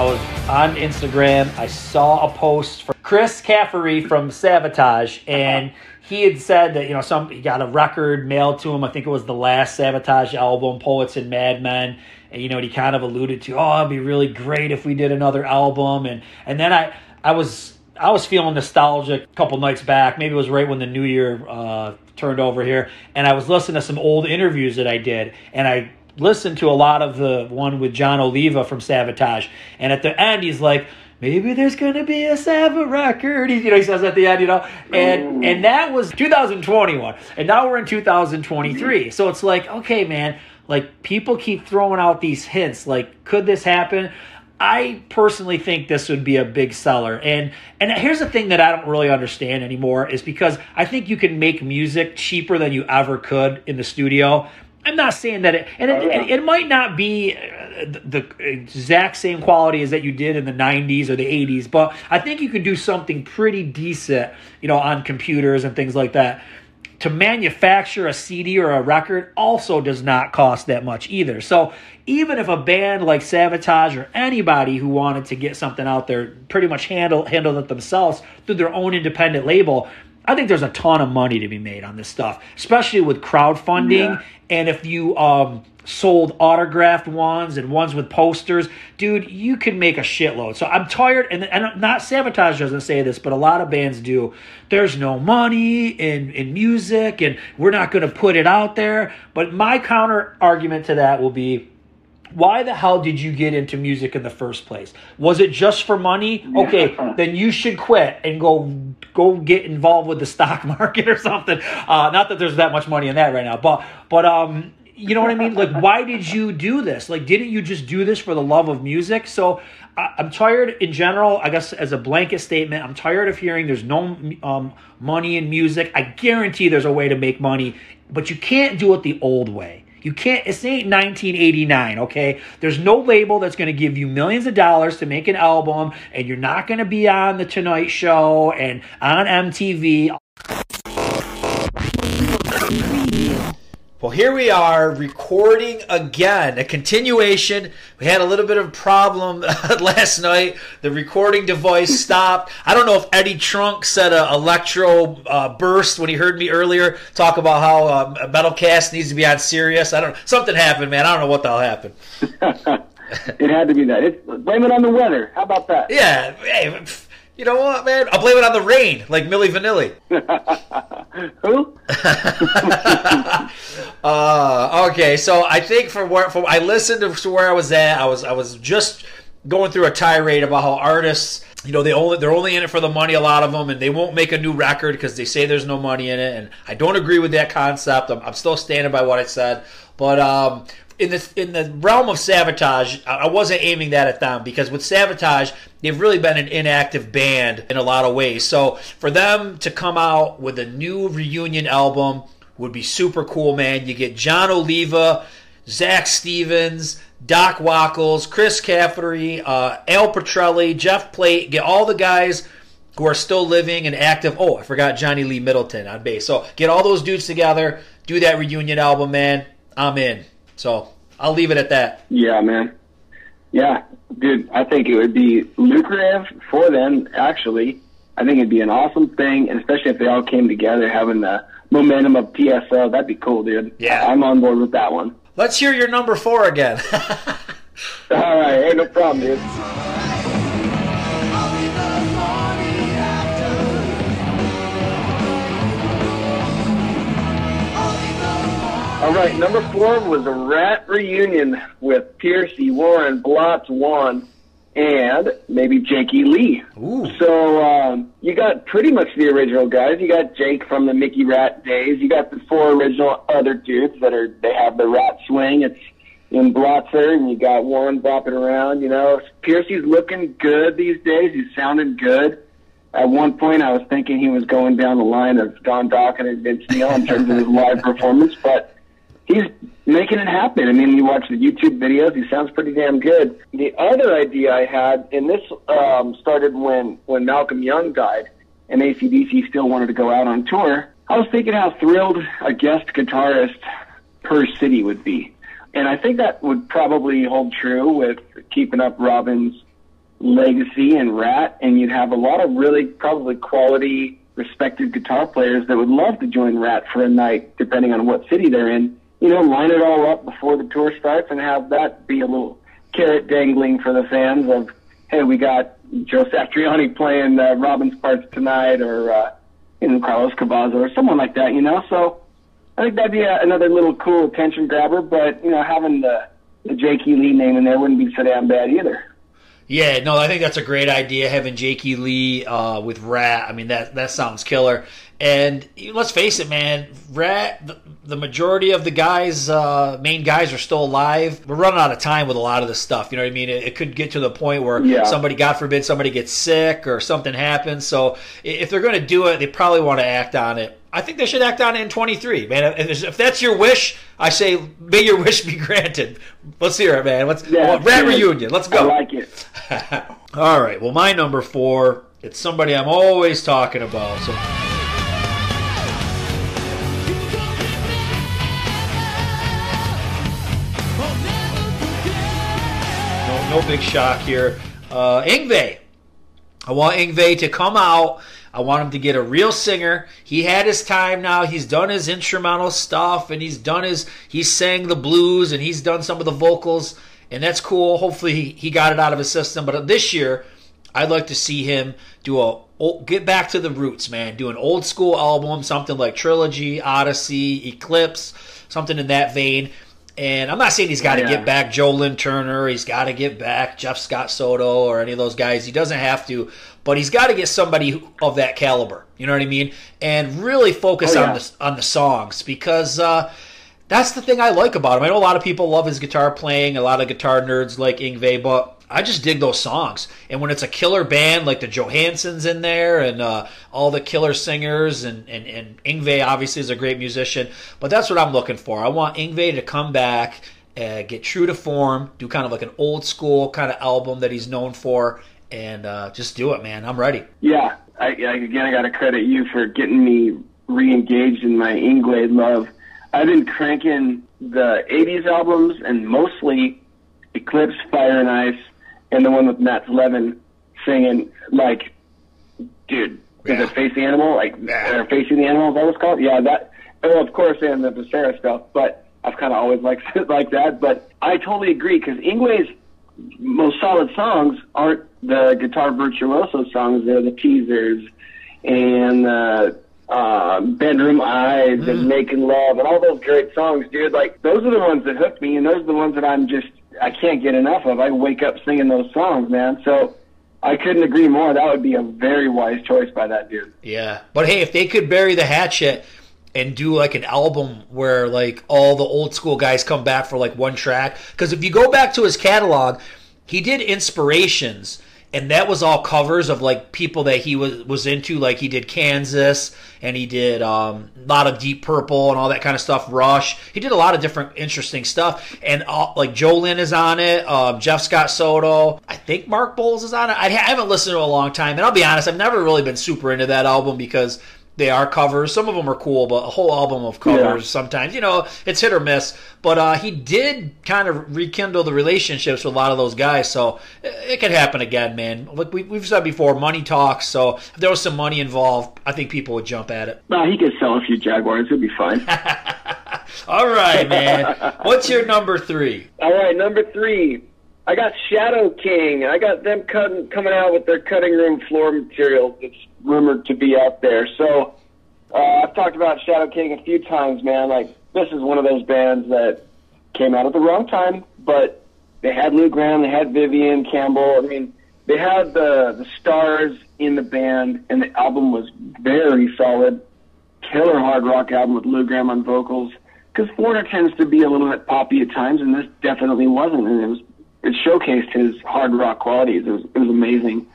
I was on Instagram. I saw a post from Chris Caffery from Savatage, and he had said that you know some he got a record mailed to him. I think it was the last Savatage album, Poets and Madmen, and you know he kind of alluded to, oh, it'd be really great if we did another album, and and then I I was I was feeling nostalgic a couple nights back. Maybe it was right when the new year uh, turned over here, and I was listening to some old interviews that I did, and I listened to a lot of the one with Jon Oliva from Savatage, and at the end he's like, maybe there's gonna be a Sabbath record. He, you know, he says at the end, you know, and and that was 2021, and now we're in 2023. Mm-hmm. So it's like, okay, man, like people keep throwing out these hints. Like, could this happen? I personally think this would be a big seller. And and here's the thing that I don't really understand anymore is because I think you can make music cheaper than you ever could in the studio. I'm not saying that it, and it, it, it might not be uh, the, the exact same quality as that you did in the 90s or the 80s, but I think you could do something pretty decent, you know, on computers and things like that. To manufacture a CD or a record also does not cost that much either. So even if a band like Savatage or anybody who wanted to get something out there pretty much handle handle it themselves through their own independent label, I think there's a ton of money to be made on this stuff, especially with crowdfunding Yeah. and if you um, sold autographed ones and ones with posters, dude, you can make a shitload. So I'm tired, and, and not Savatage doesn't say this, but a lot of bands do. There's no money in, in music, and we're not going to put it out there. But my counter argument to that will be why the hell did you get into music in the first place? Was it just for money? Okay, then you should quit and go go get involved with the stock market or something. Uh, not that there's that much money in that right now, but but um, you know what I mean? Like, why did you do this? Like, didn't you just do this for the love of music? So. I- I'm tired in general. I guess as a blanket statement, I'm tired of hearing there's no um, money in music. I guarantee there's a way to make money, but you can't do it the old way. You can't, this ain't 1989, okay? There's no label that's going to give you millions of dollars to make an album, and you're not going to be on The Tonight Show and on MTV. Well, here we are recording again, a continuation. We had a little bit of a problem last night. The recording device stopped. I don't know if Eddie Trunk said a electro uh, burst when he heard me earlier talk about how uh, Metalcast needs to be on Sirius. I don't. Something happened, man. I don't know what the hell happened. it had to be that. It's, blame it on the weather. How about that? Yeah. Hey, you know what, man? I'll blame it on the rain, like Milli Vanilli. Who? Uh, okay, so I think for where for I listened to where I was at, I was I was just going through a tirade about how artists, you know, they only they're only in it for the money. A lot of them, and they won't make a new record because they say there's no money in it. And I don't agree with that concept. I'm, I'm still standing by what I said, but um, in the in the realm of Savatage, I wasn't aiming that at them because with Savatage, they've really been an inactive band in a lot of ways. So for them to come out with a new reunion album would be super cool, man. You get Jon Oliva, Zak Stevens, Doc Wacholz, Chris Caffery, uh, Al Pitrelli, Jeff Plate, get all the guys who are still living and active. Oh, I forgot Johnny Lee Middleton on bass. So get all those dudes together, do that reunion album, man. I'm in. So I'll leave it at that. Yeah, man. Yeah, dude, I think it would be lucrative for them, actually. I think it'd be an awesome thing, and especially if they all came together having the momentum of TSO. That'd be cool, dude. Yeah. I'm on board with that one. Let's hear your number four again. All right, hey, no problem, dude. All right, number four was a Ratt reunion with Pearcy, Warren, Blotz, Juan, and maybe Jakey Lee. Ooh. So um, you got pretty much the original guys. You got Jake from the Mickey Ratt days. You got the four original other dudes that are they have the rat swing. It's in Blotzer, and you got Warren bopping around. You know, Pearcy's looking good these days. He's sounding good. At one point, I was thinking he was going down the line of Don Dokken and Vince Neil in terms of his live performance, but he's making it happen. I mean, you watch the YouTube videos; he sounds pretty damn good. The other idea I had, and this um, started when when Malcolm Young died, and ACDC still wanted to go out on tour. I was thinking how thrilled a guest guitarist per city would be, and I think that would probably hold true with keeping up Robin's legacy and Ratt, and you'd have a lot of really probably quality, respected guitar players that would love to join Ratt for a night, depending on what city they're in. You know, line it all up before the tour starts and have that be a little carrot dangling for the fans of, hey, we got Joe Satriani playing uh, Robin's parts tonight, or uh, you know Carlos Cavazo or someone like that. You know, so I think that'd be a, another little cool attention grabber. But you know, having the the J.K. Lee name in there wouldn't be so damn bad either. Yeah, no, I think that's a great idea having Jakey Lee uh, with Ratt. I mean, that that sounds killer. And let's face it, man, Ratt, the, the majority of the guys, uh, main guys, are still alive. We're running out of time with a lot of this stuff. You know what I mean? It, it could get to the point where Yeah. somebody, God forbid, somebody gets sick or something happens. So if they're going to do it, they probably want to act on it. I think they should act on it in 23, man. If, if that's your wish, I say may your wish be granted. Let's hear it, man. Let's Yeah, well, Ratt reunion. Let's I go. like it. All right. Well, my number four, it's somebody I'm always talking about. So no, big shock here. Uh, Yngwie. I want Yngwie to come out. I want him to get a real singer. He had his time now. He's done his instrumental stuff and he's done his he sang the blues and he's done some of the vocals and that's cool. Hopefully he, he got it out of his system. But this year, I'd like to see him do a get back to the roots, man. Do an old school album, something like Trilogy, Odyssey, Eclipse, something in that vein. And I'm not saying he's got to Yeah. get back Joe Lynn Turner, he's got to get back Jeff Scott Soto or any of those guys. He doesn't have to, but he's got to get somebody of that caliber. You know what I mean? And really focus Oh, on the on the songs because uh, that's the thing I like about him. I know a lot of people love his guitar playing, a lot of guitar nerds like Yngwie, but I just dig those songs. And when it's a killer band like the Johanssons in there and uh, all the killer singers, and, and, and Yngwie obviously is a great musician, but that's what I'm looking for. I want Yngwie to come back, uh, get true to form, do kind of like an old school kind of album that he's known for, and uh, just do it, man. I'm ready. Yeah, I, I, again, I got to credit you for getting me re-engaged in my Inglaid love. I've been cranking the '80s albums and mostly Eclipse, Fire and Ice, and the one with Mats Levén singing like, dude, Yeah. is it Face the Animal? Like, Yeah. Facing the Animal? Is that it's called? Yeah, that. Well, of course, and the Vescera stuff, but I've kind of always liked it like that. But I totally agree because Inglaid's most solid songs aren't the guitar virtuoso songs. They're the teasers and uh, uh, bedroom eyes and making love and all those great songs, dude. Like those are the ones that hooked me, and those are the ones that I'm just I can't get enough of. I wake up singing those songs, man. So I couldn't agree more. That would be a very wise choice by that dude. Yeah. But hey, if they could bury the hatchet and do like an album where like all the old school guys come back for like one track because if you go back to his catalog, he did inspirations and that was all covers of like people that he was was into. Like he did Kansas and he did um, a lot of Deep Purple and all that kind of stuff Rush. He did a lot of different interesting stuff. And all, like Joe Lynn is on it, um, Jeff Scott Soto, I think Mark Boals is on it. I I haven't listened to it a long time. And I'll be honest, I've never really been super into that album because they are covers. Some of them are cool, but a whole album of covers Yeah. sometimes, you know, it's hit or miss. But uh, he did kind of rekindle the relationships with a lot of those guys, so it, it could happen again, man. Like we, we've said before, money talks. So if there was some money involved, I think people would jump at it. Well, he could sell a few Jaguars. It'd be fine. All right, man. What's your number three? All right, number three. I got Shadow King. I got them cutting, coming out with their cutting room floor material that's rumored to be out there. So uh, I've talked about Shadow King a few times, man. Like this is one of those bands that came out at the wrong time, but they had Lou Gramm, they had Vivian Campbell. I mean, they had the the stars in the band, and the album was very solid. Killer hard rock album with Lou Gramm on vocals. Because Foreigner tends to be a little bit poppy at times, and this definitely wasn't. And it was it showcased his hard rock qualities. It was it was amazing.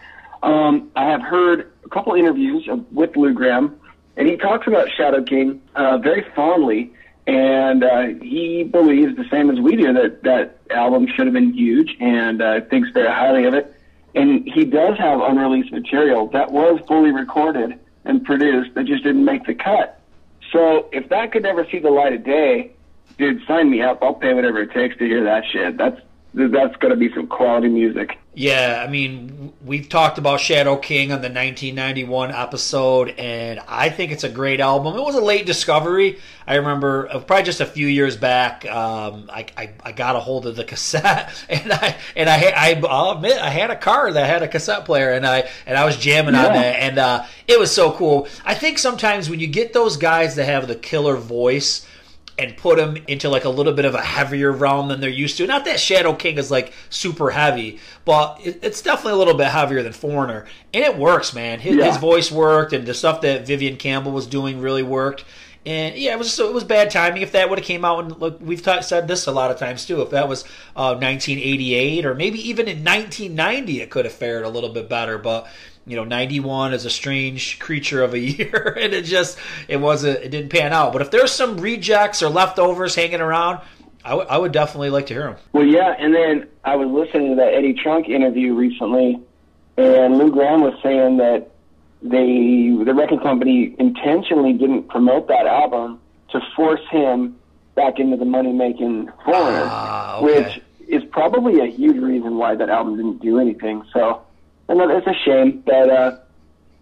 Um, I have heard a couple interviews with Lou Gramm, and he talks about Shadow King uh, very fondly, and uh, he believes the same as we do that that album should have been huge, and uh, thinks very highly of it. And he does have unreleased material that was fully recorded and produced that just didn't make the cut. So if that could never see the light of day, dude, sign me up. I'll pay whatever it takes to hear that shit. That's that's gonna be some quality music. Yeah, I mean, we've talked about Shadow King on the 1991 episode, and I think it's a great album. It was a late discovery. I remember uh, probably just a few years back, um, I, I, I got a hold of the cassette, and I and I, I I'll admit I had a car that had a cassette player, and I and I was jamming on that, and uh, it was so cool. I think sometimes when you get those guys that have the killer voice and put them into like a little bit of a heavier realm than they're used to. Not that Shadow King is like super heavy, but it's definitely a little bit heavier than Foreigner, and it works, man. His, yeah. his voice worked, and the stuff that Vivian Campbell was doing really worked. And yeah, it was it was bad timing. If that would have came out, and look, we've said this a lot of times too. If that was uh, 1988 or maybe even in 1990, it could have fared a little bit better. But you know, 91 is a strange creature of a year, and it just it wasn't it didn't pan out. But if there's some rejects or leftovers hanging around, I, w- I would definitely like to hear them. Well, yeah, and then I was listening to that Eddie Trunk interview recently, and Lou Gramm was saying that they the record company intentionally didn't promote that album to force him back into the money making foreigner, ah, okay. which is probably a huge reason why that album didn't do anything. So, and it's a shame, but uh,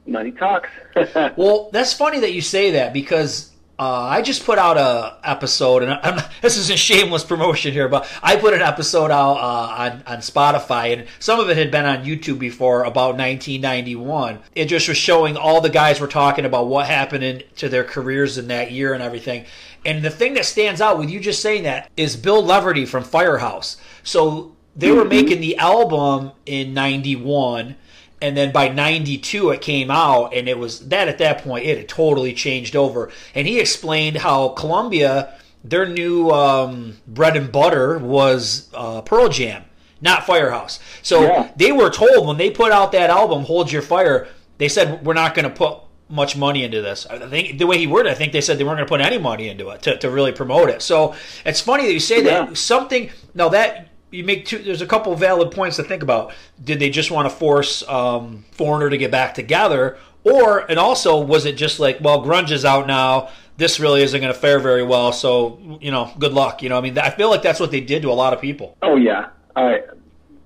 money talks. well, that's funny that you say that because uh, I just put out a episode, and I'm, this is a shameless promotion here, but I put an episode out uh, on on Spotify, and some of it had been on YouTube before about 1991. It just was showing all the guys were talking about what happened in, to their careers in that year and everything. And the thing that stands out with you just saying that is Bill Leverty from Firehouse. So they were mm-hmm. making the album in 91 and then by 92 it came out and it was that at that point it had totally changed over and he explained how columbia their new um, bread and butter was uh, pearl jam not firehouse so yeah. they were told when they put out that album hold your fire they said we're not going to put much money into this. I think the way he worded, it, I think they said they weren't going to put any money into it to, to really promote it. So it's funny that you say yeah. that something. Now that you make two. There's a couple valid points to think about. Did they just want to force um, Foreigner to get back together, or and also was it just like, well, grunge is out now. This really isn't going to fare very well. So you know, good luck. You know, I mean, I feel like that's what they did to a lot of people. Oh yeah, I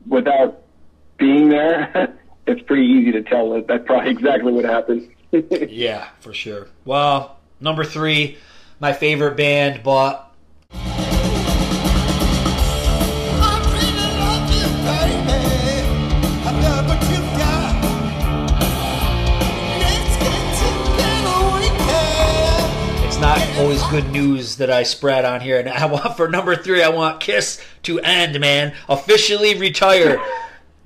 without being there, it's pretty easy to tell that that's probably exactly what happened. yeah, for sure. Well, number three, my favorite band, but always good news that I spread on here. And I want for number three, I want Kiss to end, man. Officially retire.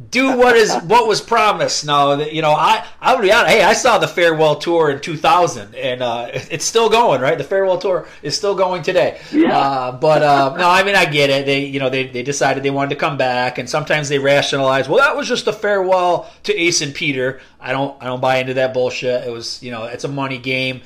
Do what is what was promised. Now, you know, I I would be honest. Hey, I saw the farewell tour in 2000, and uh, it's still going. Right, the farewell tour is still going today. Yeah. Uh, but uh, no, I mean, I get it. They, you know, they, they decided they wanted to come back, and sometimes they rationalize. Well, that was just a farewell to Ace and Peter. I don't I don't buy into that bullshit. It was, you know, it's a money game,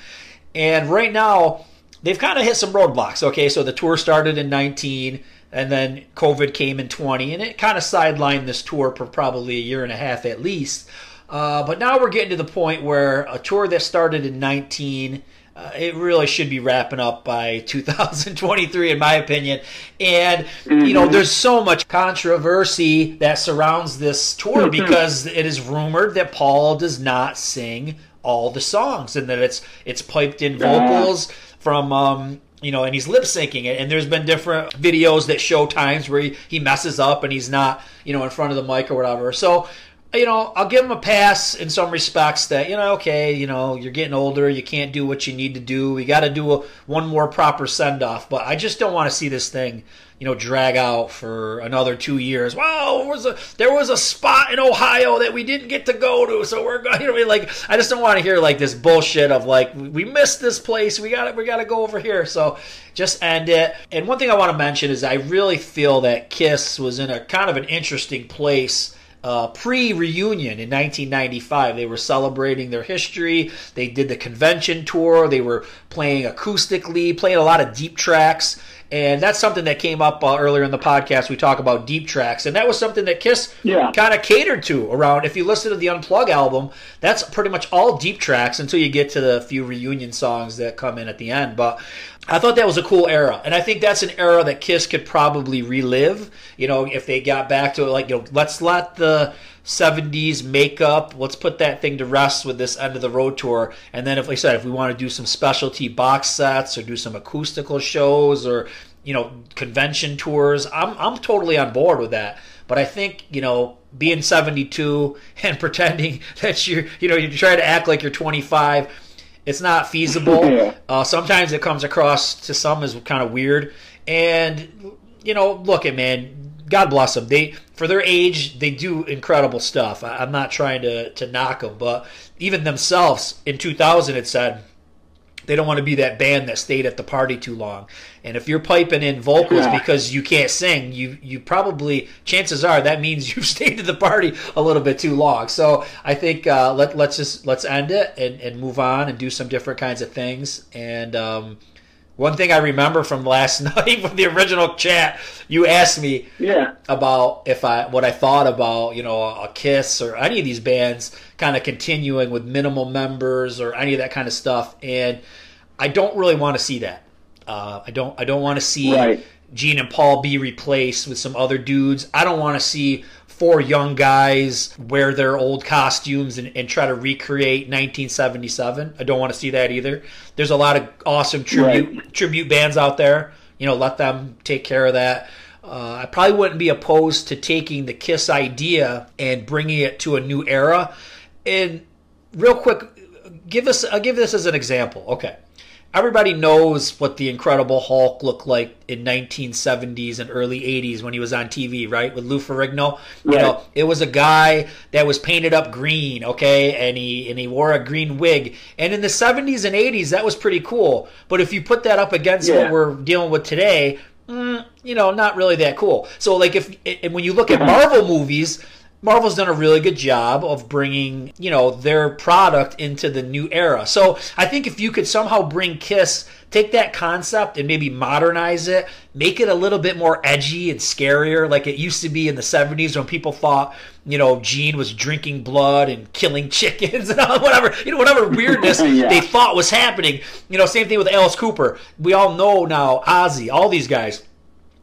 and right now they've kind of hit some roadblocks. Okay, so the tour started in 19, and then COVID came in 20, and it kind of sidelined this tour for probably a year and a half at least. Uh, but now we're getting to the point where a tour that started in 19. Uh, it really should be wrapping up by 2023, in my opinion. And, mm-hmm. you know, mm-hmm. there's so much controversy that surrounds this tour because it is rumored that Paul does not sing all the songs and that it's it's piped in vocals from um, you know, and he's lip syncing it. And there's been different videos that show times where he, he messes up and he's not, you know, in front of the mic or whatever. So, you know, I'll give him a pass in some respects that, you know, okay, you know, you're getting older, you can't do what you need to do. We got to do a, one more proper send off. But I just don't want to see this thing you know, drag out for another two years. Wow, there was a there was a spot in Ohio that we didn't get to go to, so we're going. You know, like I just don't want to hear like this bullshit of like we missed this place. We got it. We got to go over here. So just end it. And one thing I want to mention is I really feel that Kiss was in a kind of an interesting place. Uh, pre reunion in 1995. They were celebrating their history. They did the convention tour. They were playing acoustically, playing a lot of deep tracks. And that's something that came up uh, earlier in the podcast. We talk about deep tracks, and that was something that Kiss yeah. kind of catered to around. If you listen to the Unplug album, that's pretty much all deep tracks until you get to the few reunion songs that come in at the end. But I thought that was a cool era, and I think that's an era that Kiss could probably relive. You know, if they got back to it, like you know, let's let the 70s makeup. Let's put that thing to rest with this end of the road tour. And then, if like I said, if we want to do some specialty box sets or do some acoustical shows or you know convention tours, I'm I'm totally on board with that. But I think you know being 72 and pretending that you're you know you try to act like you're 25 It's not feasible. Yeah. Uh, sometimes it comes across to some as kind of weird. And you know, look at man, God bless them. They for their age, they do incredible stuff. I, I'm not trying to to knock them, but even themselves in 2000 it said they don't want to be that band that stayed at the party too long. And if you're piping in vocals Yeah. because you can't sing, you you probably chances are that means you've stayed at the party a little bit too long. So I think uh, let let's just let's end it and, and move on and do some different kinds of things. And um, one thing I remember from last night from the original chat, you asked me Yeah. about if I what I thought about you know a Kiss or any of these bands kind of continuing with minimal members or any of that kind of stuff, and I don't really want to see that. Uh, I don't I don't want to see Right. Gene and Paul be replaced with some other dudes. I don't want to see four young guys wear their old costumes and, and try to recreate 1977. I don't want to see that either. There's a lot of awesome tribute Right. tribute bands out there. You know, let them take care of that. Uh, I probably wouldn't be opposed to taking the Kiss idea and bringing it to a new era. And real quick, give us I'll give this as an example. Okay. Everybody knows what the Incredible Hulk looked like in 1970s and early 80s when he was on TV, right? With Lou Ferrigno. You know, it was a guy that was painted up green, okay, and he and he wore a green wig. And in the 70s and 80s, that was pretty cool. But if you put that up against what we're dealing with today, mm, you know, not really that cool. So, like, if and when you look at Marvel movies. Marvel's done a really good job of bringing, you know, their product into the new era. So I think if you could somehow bring Kiss, take that concept and maybe modernize it, make it a little bit more edgy and scarier, like it used to be in the '70s when people thought, you know, Gene was drinking blood and killing chickens and all, whatever, you know, whatever weirdness Yeah. they thought was happening. You know, same thing with Alice Cooper. We all know now Ozzy, all these guys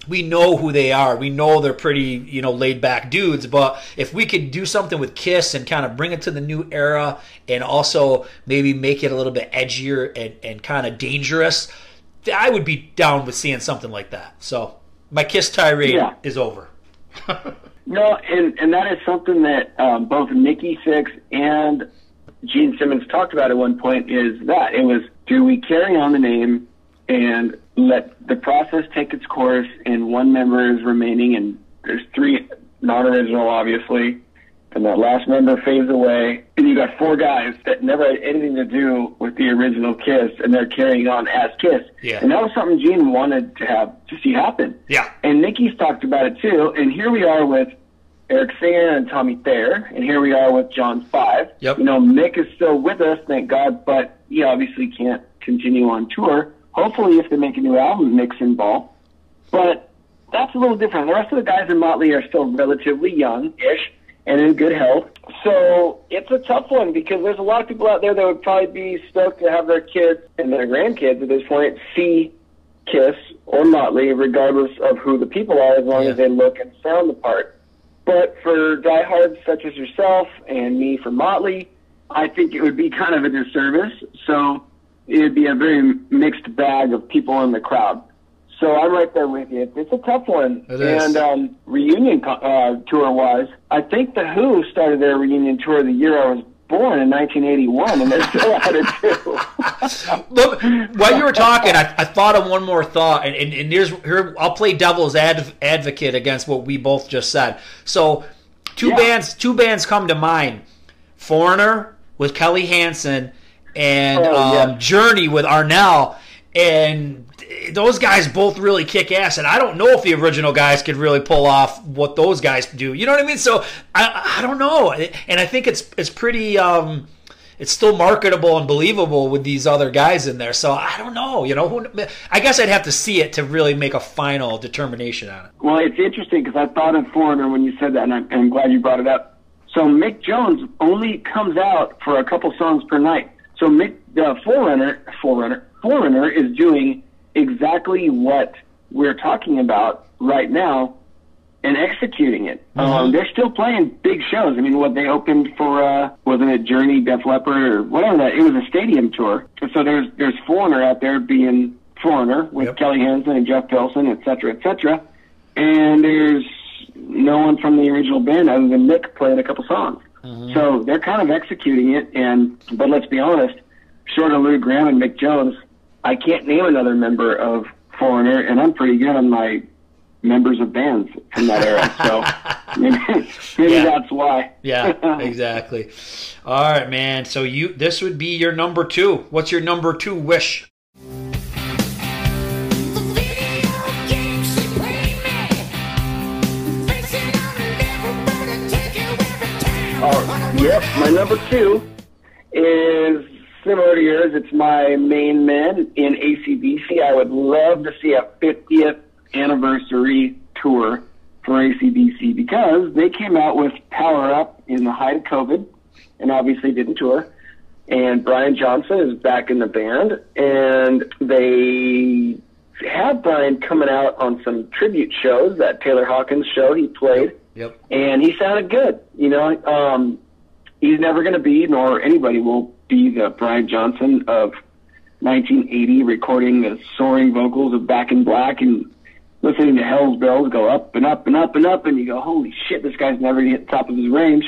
we know who they are. We know they're pretty, you know, laid back dudes. But if we could do something with Kiss and kind of bring it to the new era and also maybe make it a little bit edgier and, and kind of dangerous, I would be down with seeing something like that. So my Kiss tirade Yeah. is over. No, and and that is something that um, both Nikki Sixx and Gene Simmons talked about at one point. Is that it was do we carry on the name and let the process take its course, and one member is remaining, and there's three non-original, obviously, and that last member fades away, and you got four guys that never had anything to do with the original Kiss, and they're carrying on as Kiss. Yeah. And that was something Gene wanted to have to see happen. Yeah. And Nikki's talked about it too. And here we are with Eric Singer and Tommy Thayer, and here we are with John Five. Yep. You know, Mick is still with us, thank God, but he obviously can't continue on tour. Hopefully, if they make a new album, Mick's ball. But that's a little different. The rest of the guys in Motley are still relatively young-ish and in good health. So it's a tough one because there's a lot of people out there that would probably be stoked to have their kids and their grandkids at this point see Kiss or Motley, regardless of who the people are, as long Yeah. as they look and sound the part. But for diehards such as yourself and me for Motley, I think it would be kind of a disservice. So it would be a very mixed bag of people in the crowd. So I'm right there with you. It's a tough one. It is. And um, reunion uh, tour wise, I think the Who started their reunion tour the year I was born in 1981, and they're still at it too. Look, while you were talking, I, I thought of one more thought, and, and, and here's here I'll play devil's adv- advocate against what we both just said. So, two Yeah. bands, two bands come to mind: Foreigner with Kelly Hansen, and Oh, um, yeah. Journey with Arnel, and those guys both really kick ass. And I don't know if the original guys could really pull off what those guys do. You know what I mean? So I, I don't know, and I think it's it's pretty. Um, it's still marketable and believable with these other guys in there. So I don't know. You know, who, I guess I'd have to see it to really make a final determination on it. Well, it's interesting because I thought of Foreigner when you said that, and I'm, I'm glad you brought it up. So Mick Jones only comes out for a couple songs per night. So Mick, uh, Forerunner, Forerunner, Forerunner is doing exactly what we're talking about right now and executing it. Um, they're still playing big shows. I mean, what they opened for, uh, wasn't it Journey, Def Leppard, or whatever that, it was a stadium tour. So there's, there's Foreigner out there being Foreigner with Yep. Kelly Hansen and Jeff Pilson, et cetera, et cetera. And there's no one from the original band other than Nick playing a couple songs. Mm-hmm. So they're kind of executing it. And, but let's be honest, short of Lou Gramm and Mick Jones, I can't name another member of Foreigner, and I'm pretty good on my members of bands from that era. So maybe, maybe Yeah. that's why. Yeah, exactly. All right, man. So you this would be your number two. What's your number two wish? Yep. My number two is similar to yours. It's my main man in ACDC. I would love to see a 50th anniversary tour for ACDC because they came out with Power Up in the height of COVID and obviously didn't tour. And Brian Johnson is back in the band, and they had Brian coming out on some tribute shows. That Taylor Hawkins show he played Yep. and he sounded good. You know, um, he's never going to be, nor anybody will be, the Brian Johnson of 1980, recording the soaring vocals of Back in Black and listening to Hell's Bells go up and up and up and up, and you go, holy shit, this guy's never going to hit the top of his range.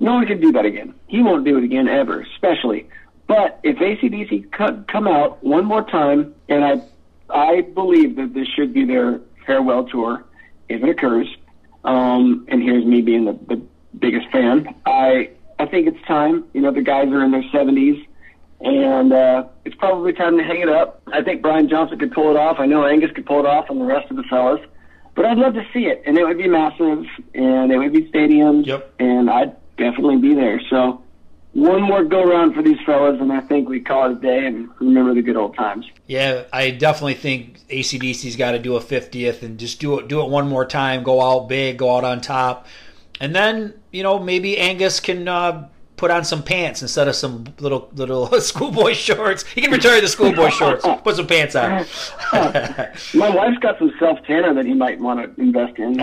No one can do that again. He won't do it again ever, especially. But if ACDC co- come out one more time, and I, I believe that this should be their farewell tour, if it occurs, um, and here's me being the, the biggest fan. I I think it's time. You know, the guys are in their 70s, and uh, it's probably time to hang it up. I think Brian Johnson could pull it off. I know Angus could pull it off, and the rest of the fellas. But I'd love to see it, and it would be massive, and it would be stadiums, Yep. and I'd definitely be there. So one more go round for these fellas, and I think we call it a day and remember the good old times. Yeah, I definitely think ACDC's got to do a 50th and just do it do it one more time, go out big, go out on top. And then, you know, maybe Angus can uh, put on some pants instead of some little little schoolboy shorts. He can retire the schoolboy shorts, put some pants on. My wife's got some self tanner that he might want to invest in.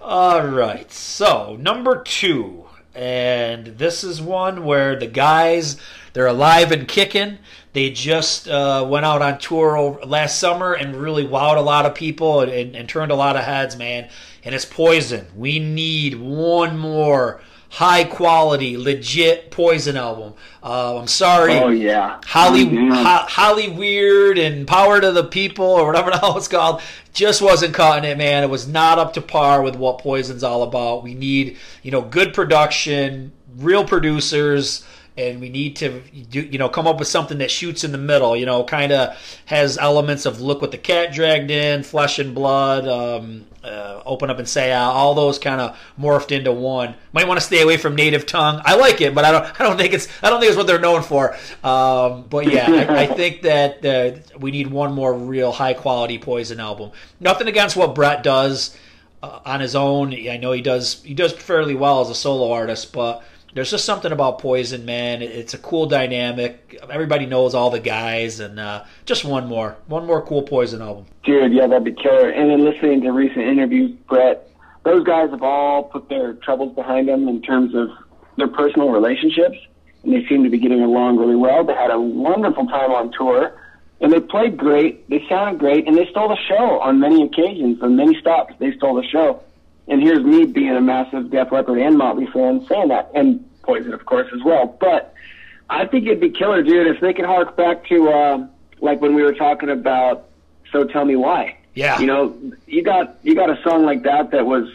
All right. So, number two. And this is one where the guys, they're alive and kicking. They just uh, went out on tour over, last summer and really wowed a lot of people and, and, and turned a lot of heads, man. And it's Poison. We need one more high quality, legit Poison album. Uh, I'm sorry. oh yeah, Holly, Yeah. Ho- Hollyweird and Power to the People or whatever the hell it's called just wasn't cutting it, man. It was not up to par with what Poison's all about. We need, you know, good production, real producers, and we need to, you know, come up with something that shoots in the middle. You know, kind of has elements of Look What the Cat Dragged In, Flesh and Blood, um, uh, Open Up and Say Out. All those kind of morphed into one. Might want to stay away from Native Tongue. I like it, but I don't. I don't think it's. I don't think it's what they're known for. Um, but yeah, I, I think that uh, we need one more real high quality Poison album. Nothing against what Brett does uh, on his own. I know he does. He does fairly well as a solo artist, but there's just something about Poison, man. It's a cool dynamic. Everybody knows all the guys, and uh, just one more, one more cool Poison album. Dude, yeah, that'd be killer. And then listening to recent interviews, Brett, those guys have all put their troubles behind them in terms of their personal relationships, and they seem to be getting along really well. They had a wonderful time on tour, and they played great. They sounded great, and they stole the show on many occasions. On many stops, they stole the show. And here's me being a massive Def Leppard and Motley fan saying that, and Poison, of course, as well. But I think it'd be killer, dude, if they could hark back to uh, like when we were talking about "So Tell Me Why." Yeah. You know, you got you got a song like that that was,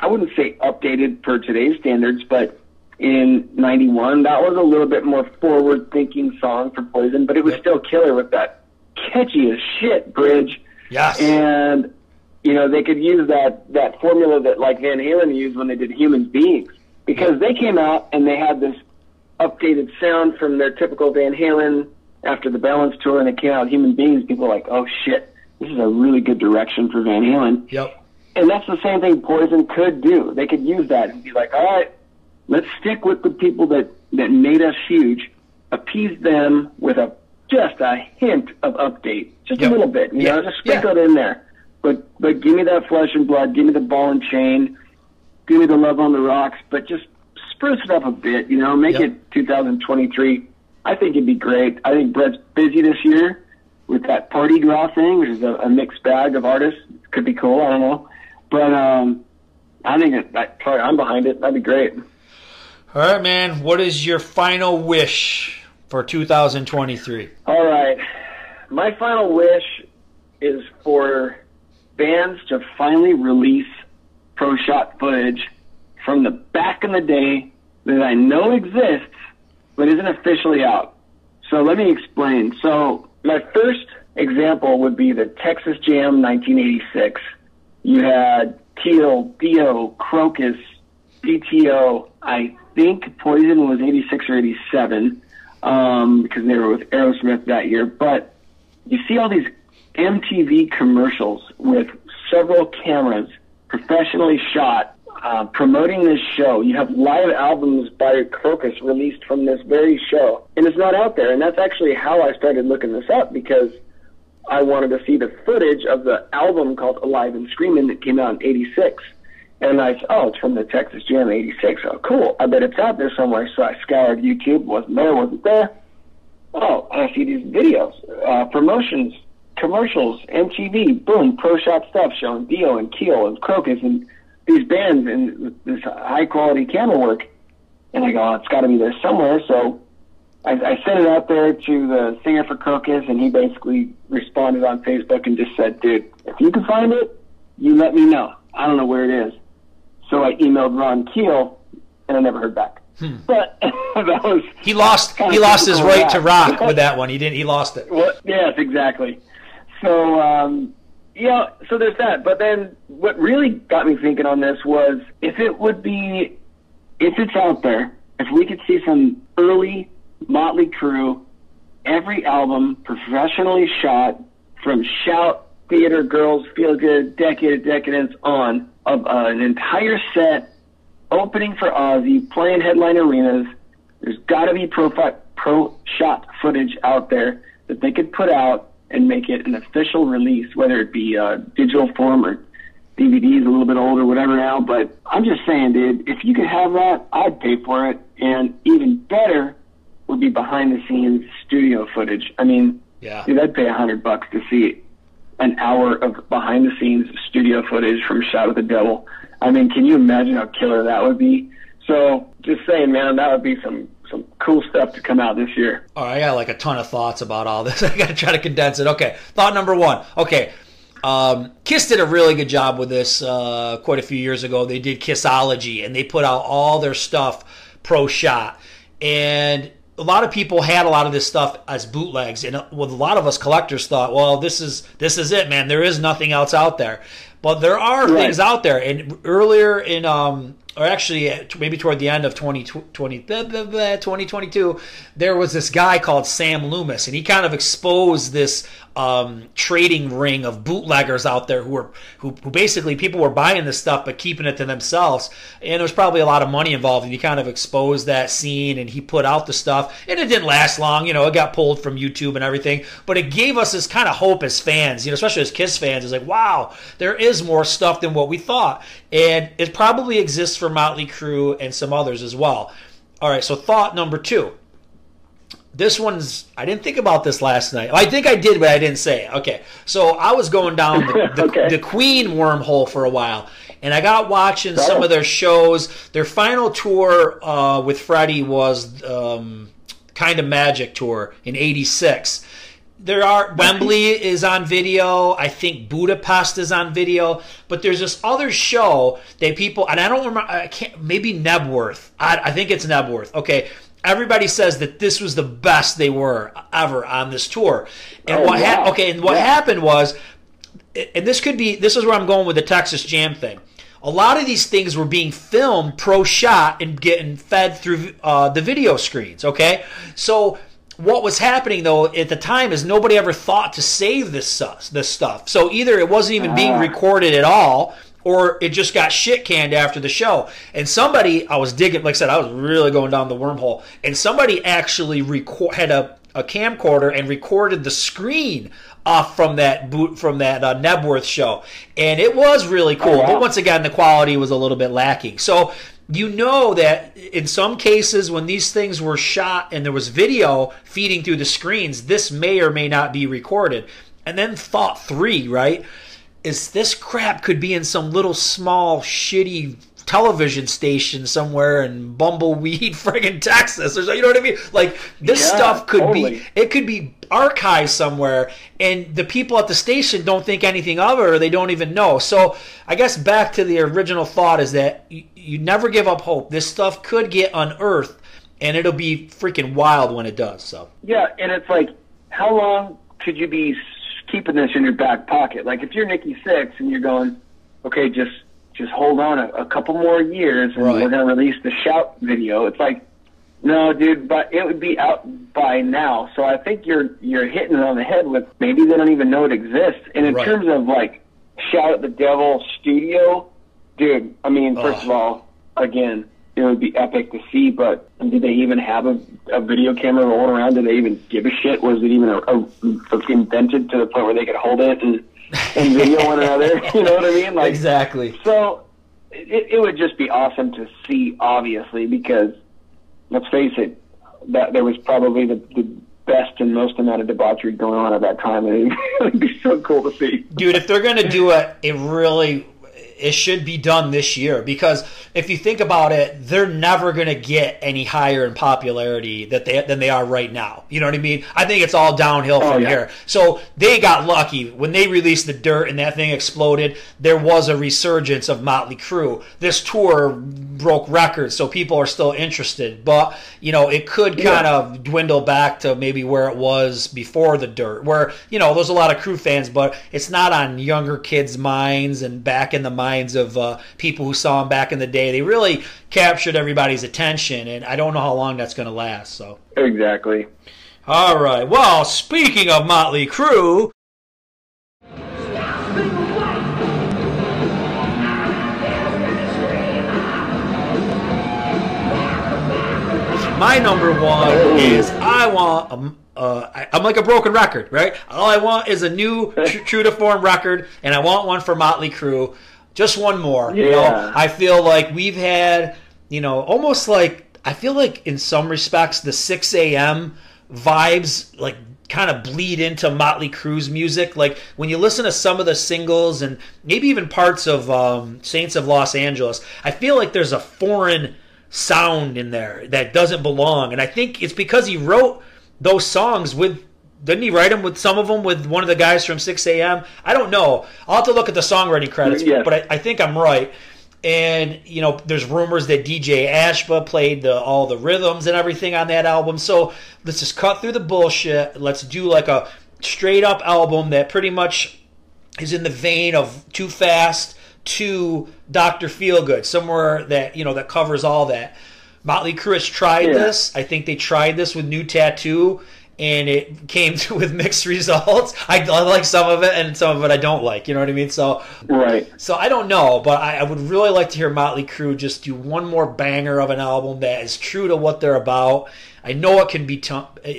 I wouldn't say updated for today's standards, but in '91, that was a little bit more forward-thinking song for Poison, but it was Yep. still killer with that catchy as shit bridge. Yes. And you know, they could use that that formula that like Van Halen used when they did Human Beings because they came out and they had this updated sound from their typical Van Halen after the Balance tour, and they came out Human Beings. People were like, oh shit, this is a really good direction for Van Halen. Yep. And that's the same thing Poison could do. They could use that and be like, all right, let's stick with the people that, that made us huge, appease them with a just a hint of update, just Yep. a little bit, you Yeah. know, just sprinkle it in there. But but give me that flesh and blood, give me the ball and chain, give me the love on the rocks, but just spruce it up a bit, you know, make Yep. it 2023. I think it'd be great. I think Brett's busy this year with that party draw thing, which is a, a mixed bag of artists. Could be cool. I don't know, but um, I think it, that, sorry, I'm behind it. That'd be great. All right, man. What is your final wish for 2023? All right. My final wish is for bands to finally release pro shot footage from the back in the day that I know exists but isn't officially out. So let me explain. So my first example would be the Texas Jam 1986. You had Teal, Dio, Krokus, DTO. I think Poison was 86 or 87 um, because they were with Aerosmith that year. But you see all these MTV commercials with several cameras professionally shot uh, promoting this show. You have live albums by Krokus released from this very show, and it's not out there. And that's actually how I started looking this up because I wanted to see the footage of the album called Alive and Screaming that came out in '86. And I oh, it's from the Texas Jam '86. Oh, cool. I bet it's out there somewhere. So I scoured YouTube. Wasn't there. Wasn't there. Oh, I see these videos, uh, promotions, commercials, MTV, boom, pro shop stuff showing Dio and Keel and Krokus and these bands and this high quality camera work. And I go, oh, it's got to be there somewhere. So I, I sent it out there to the singer for Krokus, and he basically responded on Facebook and just said, dude, if you can find it, you let me know. I don't know where it is. So I emailed Ron Keel, and I never heard back. But hmm. that was He lost. He lost his right to rock with that one. He didn't. He lost it. Well, yes, exactly. So, um, yeah, so there's that. But then what really got me thinking on this was if it would be, if it's out there, if we could see some early Motley Crue, every album professionally shot from Shout, Theater, Girls, Feel Good, Decade of Decadence on, of uh, an entire set opening for Ozzy, playing headline arenas. There's got to be pro, pro shot footage out there that they could put out and make it an official release, whether it be uh, digital form or DVD DVDs a little bit older, whatever now. But I'm just saying, dude, if you could have that, I'd pay for it. And even better would be behind the scenes studio footage. I mean, Yeah. dude, I'd pay a hundred bucks to see an hour of behind the scenes studio footage from Shout at the Devil. I mean, can you imagine how killer that would be? So, just saying, man, that would be some some cool stuff to come out this year. All right, I got like a ton of thoughts about all this. I got to try to condense it. Okay, thought number one. Okay, um, Kiss did a really good job with this uh, quite a few years ago. They did Kissology, and they put out all their stuff pro shot. And a lot of people had a lot of this stuff as bootlegs, and uh, with a lot of us collectors thought, well, this is this is it, man. There is nothing else out there. But there are Right. things out there. And earlier in um, or actually uh, maybe toward the end of 2020, blah, blah, blah, 2022, there was this guy called Sam Loomis, and he kind of exposed this um, trading ring of bootleggers out there who were who, who basically people were buying this stuff but keeping it to themselves, and there was probably a lot of money involved. And he kind of exposed that scene, and he put out the stuff, and it didn't last long. You know, it got pulled from YouTube and everything, but it gave us this kind of hope as fans, you know, especially as Kiss fans. It's like, wow, there is more stuff than what we thought, and it probably exists for Motley Crue and some others as well. All right, so thought number two this one's I didn't think about this last night. I think I did, but I didn't say it. Okay, so I was going down the, the, Okay. the Queen wormhole for a while, and I got watching some of their shows. Their final tour uh, with Freddie was um, kind of Magic tour in '86. There are Wembley is on video. I think Budapest is on video, but there's this other show that people and I don't remember. I can't. Maybe Knebworth. I, I think it's Knebworth. Okay. Everybody says that this was the best they were ever on this tour, and Oh, what wow. okay, and what Yeah. happened was, and this could be this is where I'm going with the Texas Jam thing. A lot of these things were being filmed pro shot and getting fed through uh, the video screens. Okay, so what was happening though at the time is nobody ever thought to save this stuff. This stuff. So either it wasn't even being Ah. recorded at all, or it just got shit canned after the show. And somebody, I was digging, like I said, I was really going down the wormhole, and somebody actually record had a, a camcorder and recorded the screen off from that boot from that uh, Knebworth show, and it was really cool. Oh, wow. But once again, the quality was a little bit lacking. So you know that in some cases when these things were shot and there was video feeding through the screens, this may or may not be recorded. And then thought three, right? Is this crap could be in some little small shitty television station somewhere in Bumbleweed, friggin' Texas, or so. You know what I mean? Like this Yeah, stuff could totally. be it could be archived somewhere, and the people at the station don't think anything of it, or they don't even know. So I guess back to the original thought is that you, you never give up hope. This stuff could get unearthed, and it'll be freaking wild when it does. So Yeah, and it's like, how long could you be keeping this in your back pocket? Like, if you're Nikki Sixx and you're going, okay, just just hold on a, a couple more years, and Right. we're gonna release the shout video. It's like, no, dude, but it would be out by now. So I think you're you're hitting it on the head with maybe they don't even know it exists. And in Right. terms of like shout at the devil studio, dude. I mean, first Ugh. of all, again, it would be epic to see. But did they even have a, a video camera rolling around? Did they even give a shit? Was it even a, a, invented to the point where they could hold it and, and video one another? You know what I mean? Like exactly. so it, it would just be awesome to see, obviously, because let's face it, that there was probably the, the best and most amount of debauchery going on at that time, and it would be so cool to see. dude if they're gonna do a, a really it should be done this year. Because if you think about it they're never gonna get any higher in popularity that they than they are right now. You know what i mean? I think it's all downhill Oh, from yeah. here. So they got lucky. When they released the dirt and that thing exploded there was a resurgence of motley crue. This tour broke records so people are still interested. But you know it could Yeah. kind of dwindle back to maybe where it was before the dirt where you know there's a lot of Crue fans but it's not on younger kids minds and back in the minds of uh, people who saw him back in the day they really captured everybody's attention and i don't know how long that's going to last so Exactly. all right well speaking of motley crue My number one is I want uh, I, I'm like a broken record, right? All I want is a new tr- true to form record, and I want one for Motley Crue. Just one more. You know, I feel like we've had, you know, almost like I feel like in some respects the Sixx:A.M. vibes like kind of bleed into Motley Crue's music. Like when you listen to some of the singles and maybe even parts of um, Saints of Los Angeles, I feel like there's a foreign sound in there that doesn't belong. And I think it's because he wrote those songs with. Didn't he write them with some of them with one of the guys from Sixx:A.M.? I don't know. I'll have to look at the songwriting credits, Yes. but I, I think I'm right. And you know, there's rumors that DJ Ashba played the, all the rhythms and everything on that album. So let's just cut through the bullshit. Let's do like a straight up album that pretty much is in the vein of Too Fast to Doctor Feelgood, somewhere that you know that covers all that. Motley Crue has tried Yeah. this. I think they tried this with New Tattoo, and it came to with mixed results. I, I like some of it, and some of it I don't like. You know what I mean? So Right. so I don't know, but I, I would really like to hear Motley Crue just do one more banger of an album that is true to what they're about. I know it can be t-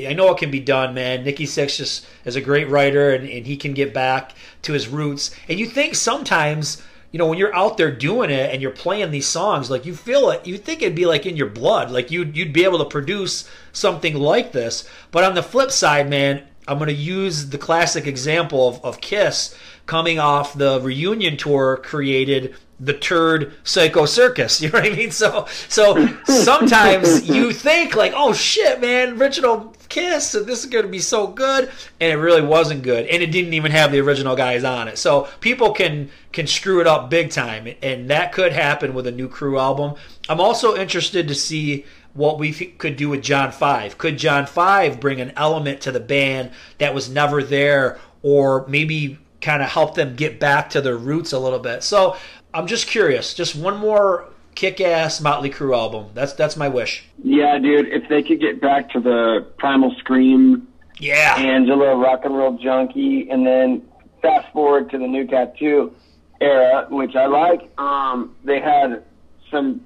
I know it can be done, man. Nikki Sixx just is a great writer, and, and he can get back to his roots. And you think sometimes, you know, when you're out there doing it and you're playing these songs, like you feel it, you think it'd be like in your blood, like you'd you'd be able to produce something like this. But on the flip side, man, I'm going to use the classic example of, of Kiss coming off the reunion tour created the turd psycho circus you know what i mean so so sometimes you think like oh shit man original kiss this is to be so good and it really wasn't good and it didn't even have the original guys on it so people can can screw it up big time and that could happen with a new Crue album i'm also interested to see what we could do with John Five. Could John Five bring an element to the band that was never there, or maybe kind of help them get back to their roots a little bit? So I'm just curious. Just one more kick-ass Motley Crue album. That's that's my wish. Yeah, dude. If they could get back to the Primal Scream, Yeah, Angela, Rock and Roll Junkie, and then fast forward to the New Tattoo era, which I like. Um, they had some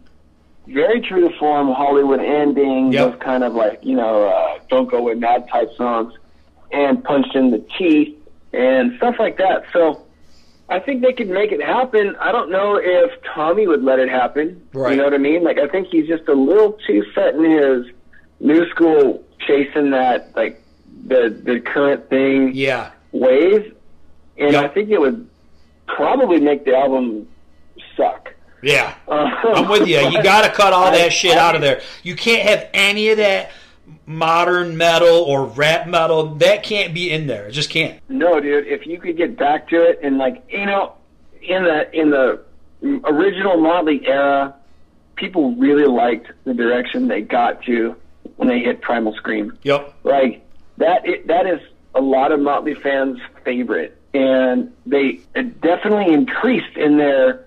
very true to form Hollywood endings, Yep. those kind of like you know uh, don't go with mad type songs, and punched in the teeth and stuff like that. So. I think they could make it happen. I don't know if Tommy would let it happen. Right. You know what I mean? Like I think he's just a little too set in his new school chasing that like the the current thing yeah, ways. And Yep. I think it would probably make the album suck. Yeah. Uh, I'm with you. You got to cut all I- that shit I- out of there. You can't have any of that modern metal or rap metal. That can't be in there. It just can't. No, dude. If you could get back to it and like you know, in the in the original Motley era, people really liked the direction they got to when they hit Primal Scream. Yep. Like that. It, that is a lot of Motley fans' favorite, and they uh, definitely increased in their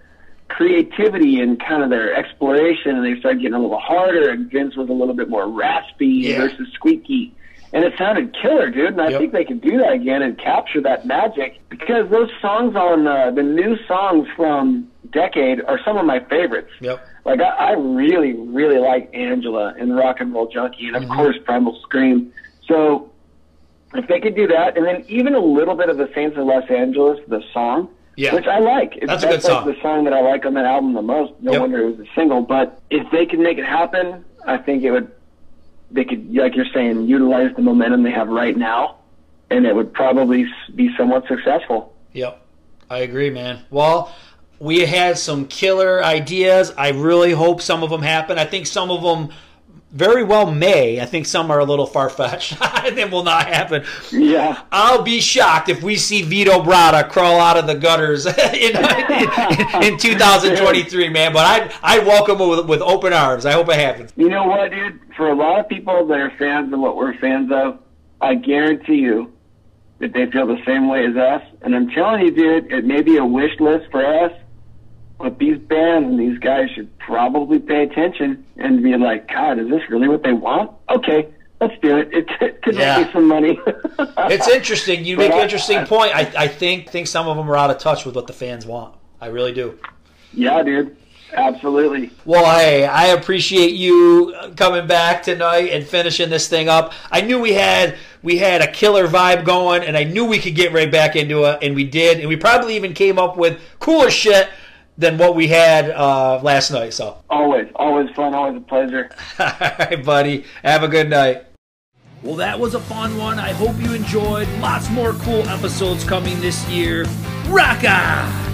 creativity and kind of their exploration, and they started getting a little harder. And Vince was a little bit more raspy Yeah. versus squeaky. And it sounded killer, dude. And I Yep. think they could do that again and capture that magic because those songs on uh, the new songs from Decade are some of my favorites. Yep. Like I, I really, really like Angela and Rock and Roll Junkie, and of Mm-hmm. course Primal Scream. So if they could do that, and then even a little bit of the Saints of Los Angeles, the song, Yeah. which I like. It's, That's a good like song. the song that I like on that album the most. No Yep. wonder it was a single. But if they could make it happen, I think it would. They could, like you're saying, utilize the momentum they have right now, and it would probably be somewhat successful. Yep. I agree, man. Well, we had some killer ideas. I really hope some of them happen. I think some of them very well may. I think some are a little far fetched and will not happen. Yeah. I'll be shocked if we see Vito Bratta crawl out of the gutters in, in, in 2023, man. But I I welcome it with, with open arms. I hope it happens. You know what, dude? For a lot of people that are fans of what we're fans of, I guarantee you that they feel the same way as us. And I'm telling you, dude, it may be a wish list for us, but these bands and these guys should probably pay attention and be like, God, is this really what they want? Okay, let's do it. It, it could Yeah. make me some money. It's interesting. You But make an interesting I- point. I, I think think some of them are out of touch with what the fans want. I really do. yeah, dude. Absolutely. Well, hey, I appreciate you coming back tonight and finishing this thing up. I knew we had we had a killer vibe going, and I knew we could get right back into it, and we did, and we probably even came up with cooler shit than what we had uh, last night. So, Always, always fun, always a pleasure. all right, buddy, have a good night. Well, that was a fun one. I hope you enjoyed. Lots more cool episodes coming this year. Rock on!